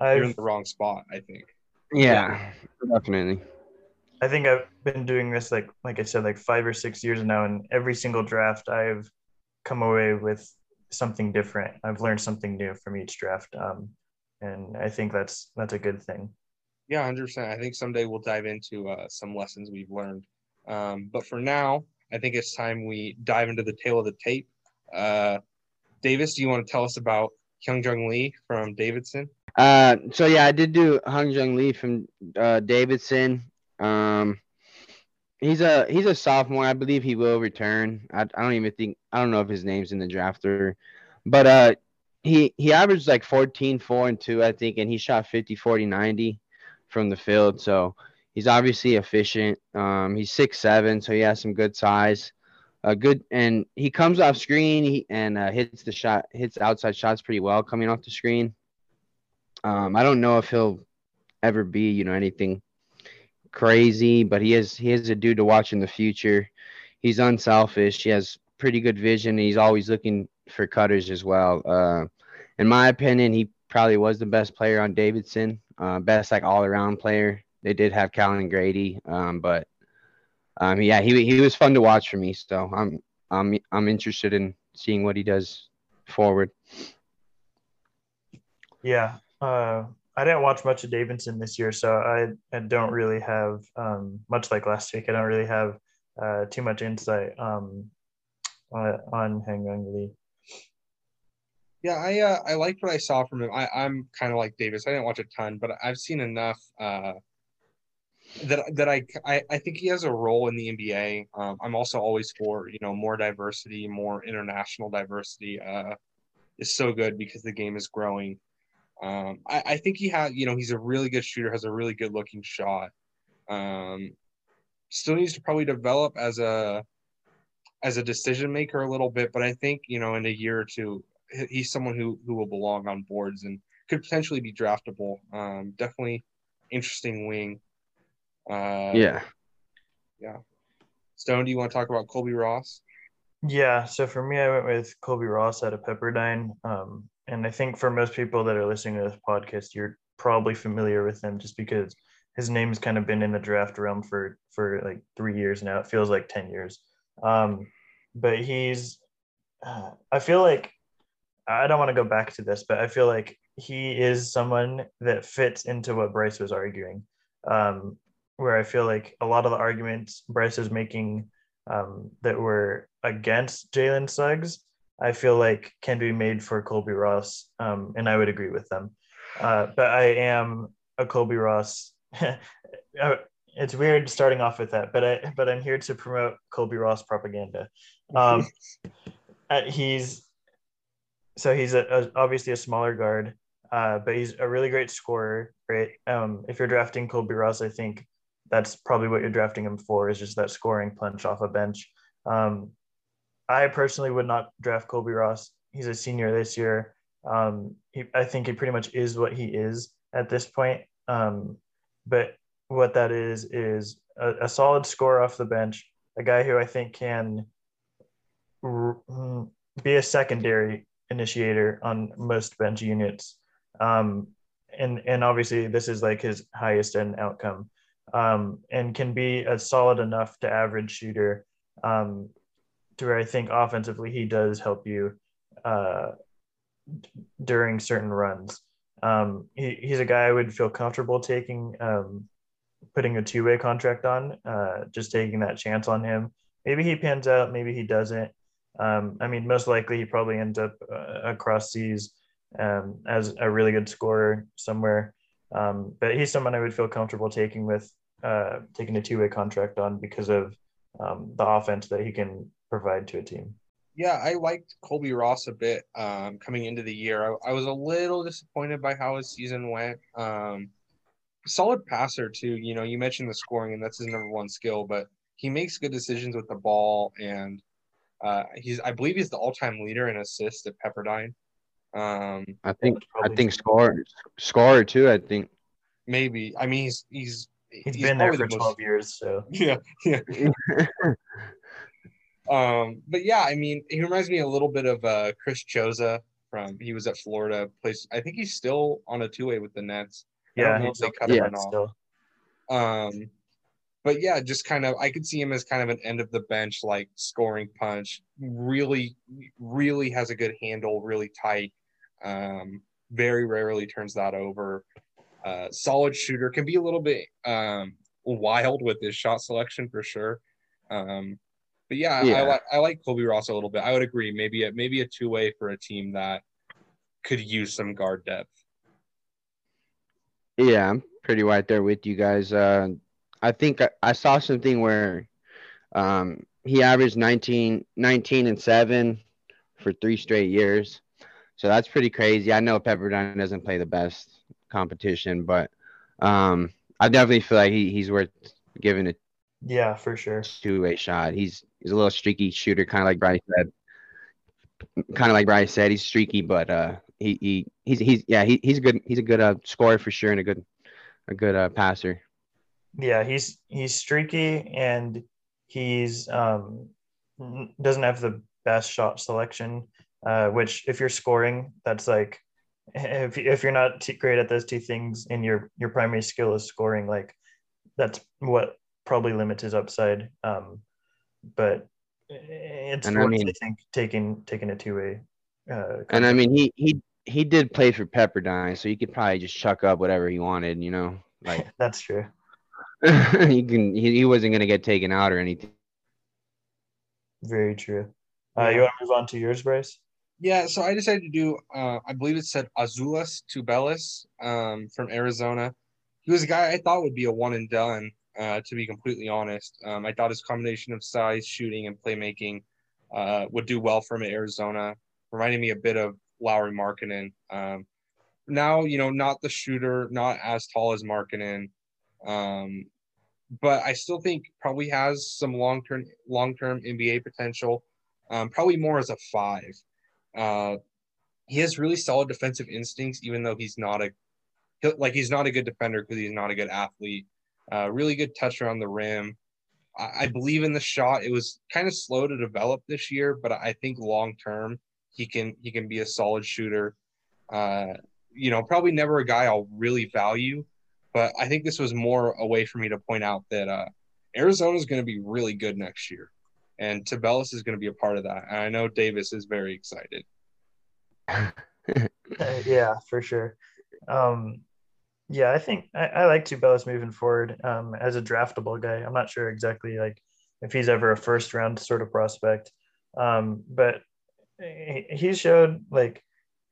I've, you're in the wrong spot, I think. Yeah, definitely. I think I've been doing this like like I said, like five or six years now, and every single draft I've come away with something different. I've learned something new from each draft. Um, and I think that's that's a good thing. Yeah, hundred percent. I think someday we'll dive into uh, some lessons we've learned. Um, but for now, I think it's time we dive into the tale of the tape. Uh, Davis, do you want to tell us about Hyunjung Lee from Davidson? Uh, so yeah, I did do Hyunjung Lee from uh, Davidson. Um, he's a he's a sophomore. I believe he will return. I, I don't even think I don't know if his name's in the drafter, but uh, he he averaged like 14, 4 and 2, I think, and he shot 50, 40, 90 from the field. So He's obviously efficient. Um, he's six seven, so he has some good size. Uh, good, and he comes off screen he, and uh, hits the shot, hits outside shots pretty well coming off the screen. Um, I don't know if he'll ever be, you know, anything crazy, but he is he is a dude to watch in the future. he's unselfish. He has pretty good vision. he's always looking for cutters as well. Uh, in my opinion, he probably was the best player on Davidson, uh, best like all around player. They did have Kellan Grady, um, but um, yeah, he he was fun to watch for me. So I'm I'm I'm interested in seeing what he does forward. Yeah, uh, I didn't watch much of Davidson this year, so I, I don't really have um, much like last week. I don't really have uh, too much insight um, on, on Lee. Yeah, I uh, I liked what I saw from him. I, I'm kind of like Davis. I didn't watch a ton, but I've seen enough uh, that that I, I I think he has a role in the NBA. Um, I'm also always for you know more diversity, more international diversity. Uh, is so good because the game is growing. Um, I, I think he had you know he's a really good shooter, has a really good looking shot. Um, still needs to probably develop as a as a decision maker a little bit, but I think you know in a year or two he's someone who who will belong on boards and could potentially be draftable. Um, definitely interesting wing. Uh, yeah. Yeah. Stone, do you want to talk about Colbey Ross? Yeah. So for me, I went with Colbey Ross out of Pepperdine. Um, and I think for most people that are listening to this podcast, you're probably familiar with him just because his name's kind of been in the draft realm for for like three years now. It feels like ten years. Um, but he's, uh, I feel like I don't want to go back to this, but I feel like he is someone that fits into what Bryce was arguing. Um, where I feel like a lot of the arguments Bryce is making um, that were against Jalen Suggs, I feel like can be made for Colbey Ross, um, and I would agree with them. Uh, but I am a Colbey Ross. Uh, it's weird starting off with that, but I but I'm here to promote Colbey Ross propaganda. Um, uh, he's so he's a, a, obviously a smaller guard, uh, but he's a really great scorer. Right? Um, if you're drafting Colbey Ross, I think that's probably what you're drafting him for is just that scoring punch off a bench. Um, I personally would not draft Colbey Ross. He's a senior this year. Um, he, I think he pretty much is what he is at this point. Um, but what that is is a, a, solid score off the bench, a guy who I think can r- be a secondary initiator on most bench units. Um, and and obviously this is like his highest end outcome um, and can be a solid enough to average shooter um, to where I think offensively he does help you uh, during certain runs. Um, he, he's a guy I would feel comfortable taking, um, putting a two way contract on, uh, just taking that chance on him. Maybe he pans out, maybe he doesn't. Um, I mean, most likely he probably ends up uh, across seas um, as a really good scorer somewhere. Um, but he's someone I would feel comfortable taking with uh, taking a two way contract on because of um, the offense that he can provide to a team. Yeah, I liked Colbey Ross a bit um, coming into the year. I, I, was a little disappointed by how his season went. Um, solid passer too. You know, you mentioned the scoring, and that's his number one skill, but he makes good decisions with the ball, and uh, he's I believe he's the all time leader in assists at Pepperdine. Um, I think I think score scorer too. I think maybe. I mean, he's he's he's, he's been there for the twelve years, so yeah, yeah. um, but yeah, I mean, he reminds me a little bit of uh, Chris Chiozza from he was at Florida. Place I think he's still on a two way with the Nets. Yeah, they cut yeah, him still. Um, but yeah, just kind of I could see him as kind of an end of the bench like scoring punch. Really, really has a good handle, really tight. Um, very rarely turns that over. Uh, solid shooter can be a little bit um, wild with his shot selection for sure. Um, but yeah, yeah. I, like I like Colbey Ross a little bit. I would agree. Maybe a maybe a two way for a team that could use some guard depth. Yeah, I'm pretty right there with you guys. Uh, I think I, I saw something where um, he averaged 19, 19 and seven for three straight years. So that's pretty crazy. I know Pepperdine doesn't play the best competition, but um, I definitely feel like he, he's worth giving a yeah for sure two way shot. He's he's a little streaky shooter, kind of like Bryce said. Kind of like Bryce said, he's streaky, but uh, he, he he's he's yeah he, he's a good. He's a good uh, scorer for sure and a good a good uh, passer. Yeah, he's he's streaky and he's um, doesn't have the best shot selection. Uh, which, if you're scoring, that's like if if you're not great at those two things, and your your primary skill is scoring, like that's what probably limits his upside. Um, but it's And I mean- I think taking taking a two way. Uh, And I mean, he he he did play for Pepperdine, so he could probably just chuck up whatever he wanted, you know. Like that's true. he can, he, he wasn't gonna get taken out or anything. Very true. Uh, You want to move on to yours, Bryce? Yeah, so I decided to do. Uh, I believe it said Azuolas Tubelis um, from Arizona. He was a guy I thought would be a one and done. Uh, to be completely honest, um, I thought his combination of size, shooting, and playmaking uh, would do well for him at Arizona. Reminded me a bit of Lauri Markkanen. Um, now, you know, not the shooter, not as tall as Markkinen, um, but I still think probably has some long term long term NBA potential. Um, probably more as a five. Uh, he has really solid defensive instincts, even though he's not a like he's not a good defender because he's not a good athlete. Uh, really good touch around the rim. I, I believe in the shot. It was kind of slow to develop this year, but I think long term he can he can be a solid shooter. Uh, you know, probably never a guy I'll really value, but I think this was more a way for me to point out that uh, Arizona is going to be really good next year, and Tubelis is going to be a part of that. And I know Davis is very excited. Yeah, for sure. Um, yeah, I think I, I like Tubelis moving forward um, as a draftable guy. I'm not sure exactly like if he's ever a first round sort of prospect, um, but he, he showed like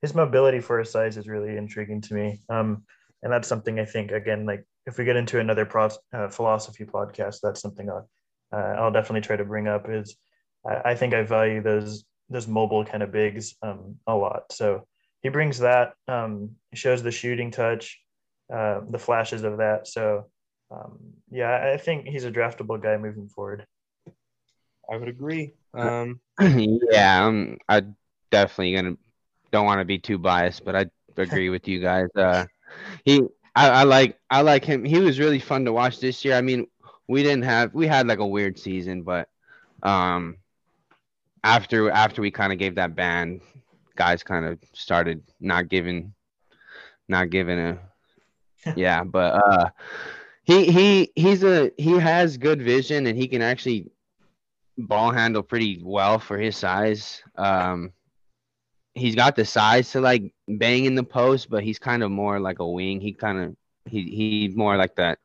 his mobility for his size is really intriguing to me. Um, and that's something I think again like if we get into another pro, uh, philosophy podcast, that's something I'll, uh, I'll definitely try to bring up. Is I, I think I value those those mobile kind of bigs um, a lot. So he brings that. Um, shows the shooting touch, uh, the flashes of that. So um, yeah, I think he's a draftable guy moving forward. I would agree. Um, yeah, I'm I definitely gonna don't want to be too biased, but I agree with you guys. Uh, he I, I like I like him. He was really fun to watch this year. I mean, we didn't have we had like a weird season, but um, after after we kind of gave that ban, guys kind of started not giving not giving a yeah, but uh, he he he's a he has good vision and he can actually ball handle pretty well for his size. Um, he's got the size to like bang in the post, but he's kind of more like a wing. He kind of he he more like that.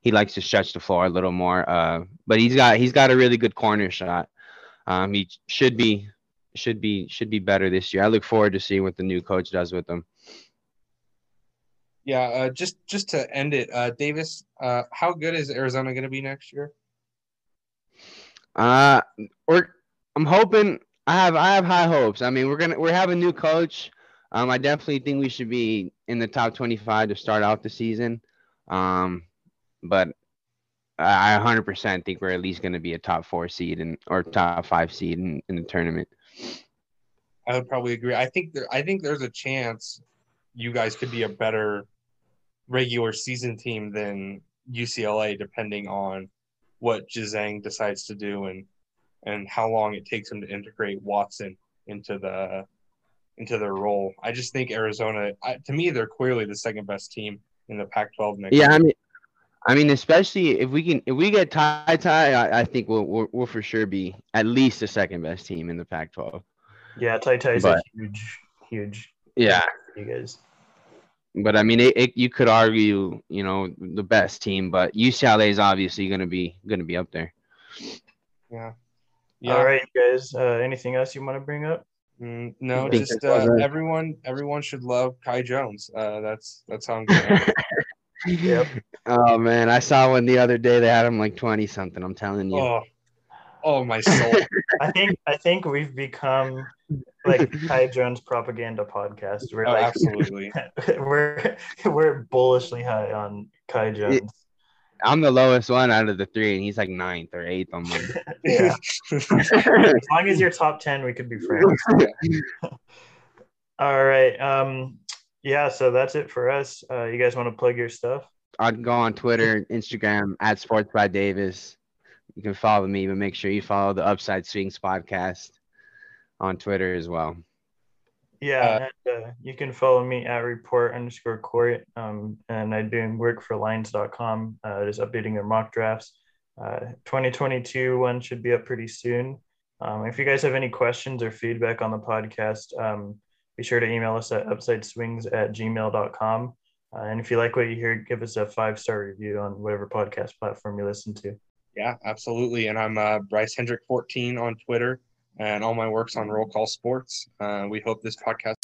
He likes to stretch the floor a little more. Uh, but he's got he's got a really good corner shot. Um, he should be should be should be better this year. I look forward to seeing what the new coach does with him. Yeah, uh, just just to end it, uh, Davis, uh, how good is Arizona going to be next year? Uh, or I'm hoping I have I have high hopes. I mean, we're gonna we have a new coach. Um, I definitely think we should be in the top 25 to start out the season. Um, but I I 100% think we're at least going to be a top four seed and or top five seed in, in the tournament. I would probably agree. I think there, I think there's a chance you guys could be a better regular season team than UCLA, depending on what Juzang decides to do and and how long it takes him to integrate Watson into the into their role. I just think Arizona, I, to me, they're clearly the second best team in the Pac-12 next Yeah, year. I mean, I mean, especially if we can if we get tie tie, I, I think we'll, we'll we'll for sure be at least the second best team in the Pac-12. Yeah, Tai Tai is a huge, huge. Yeah. for You guys. But I mean, it, it, you could argue, you know, the best team, but UCLA is obviously going to be going to be up there. Yeah. Yeah. All right, you guys. Uh, anything else you want to bring up? Mm, no, just uh, right. everyone. Everyone should love Kai Jones. Uh, that's that's how I'm going. Yep. Oh man, I saw one the other day. They had him like twenty something. I'm telling you. oh, oh my soul. I think I think we've become like Kai Jones propaganda podcast. We're Oh, like absolutely. we're we're bullishly high on Kai Jones. I'm the lowest one out of the three, and he's like ninth or eighth on mine. Yeah. As long as you're top ten, we could be friends. All right. Um. Yeah. So that's it for us. Uh, you guys want to plug your stuff? I'd go on Twitter, and Instagram at Sports by Davis. you can follow me, but make sure you follow the Upside Swings podcast on Twitter as well. Yeah, uh, and, uh, you can follow me at report underscore court. Um, and I do work for lines.com, uh, just updating their mock drafts. Uh, 2022 one should be up pretty soon. Um, if you guys have any questions or feedback on the podcast, um, be sure to email us at upsideswings at gmail.com. Uh, and if you like what you hear, give us a five star review on whatever podcast platform you listen to. Yeah, absolutely. And I'm uh, Bryce Hendrick 14 on Twitter and all my works on Roll Call Sports. Uh, we hope this podcast.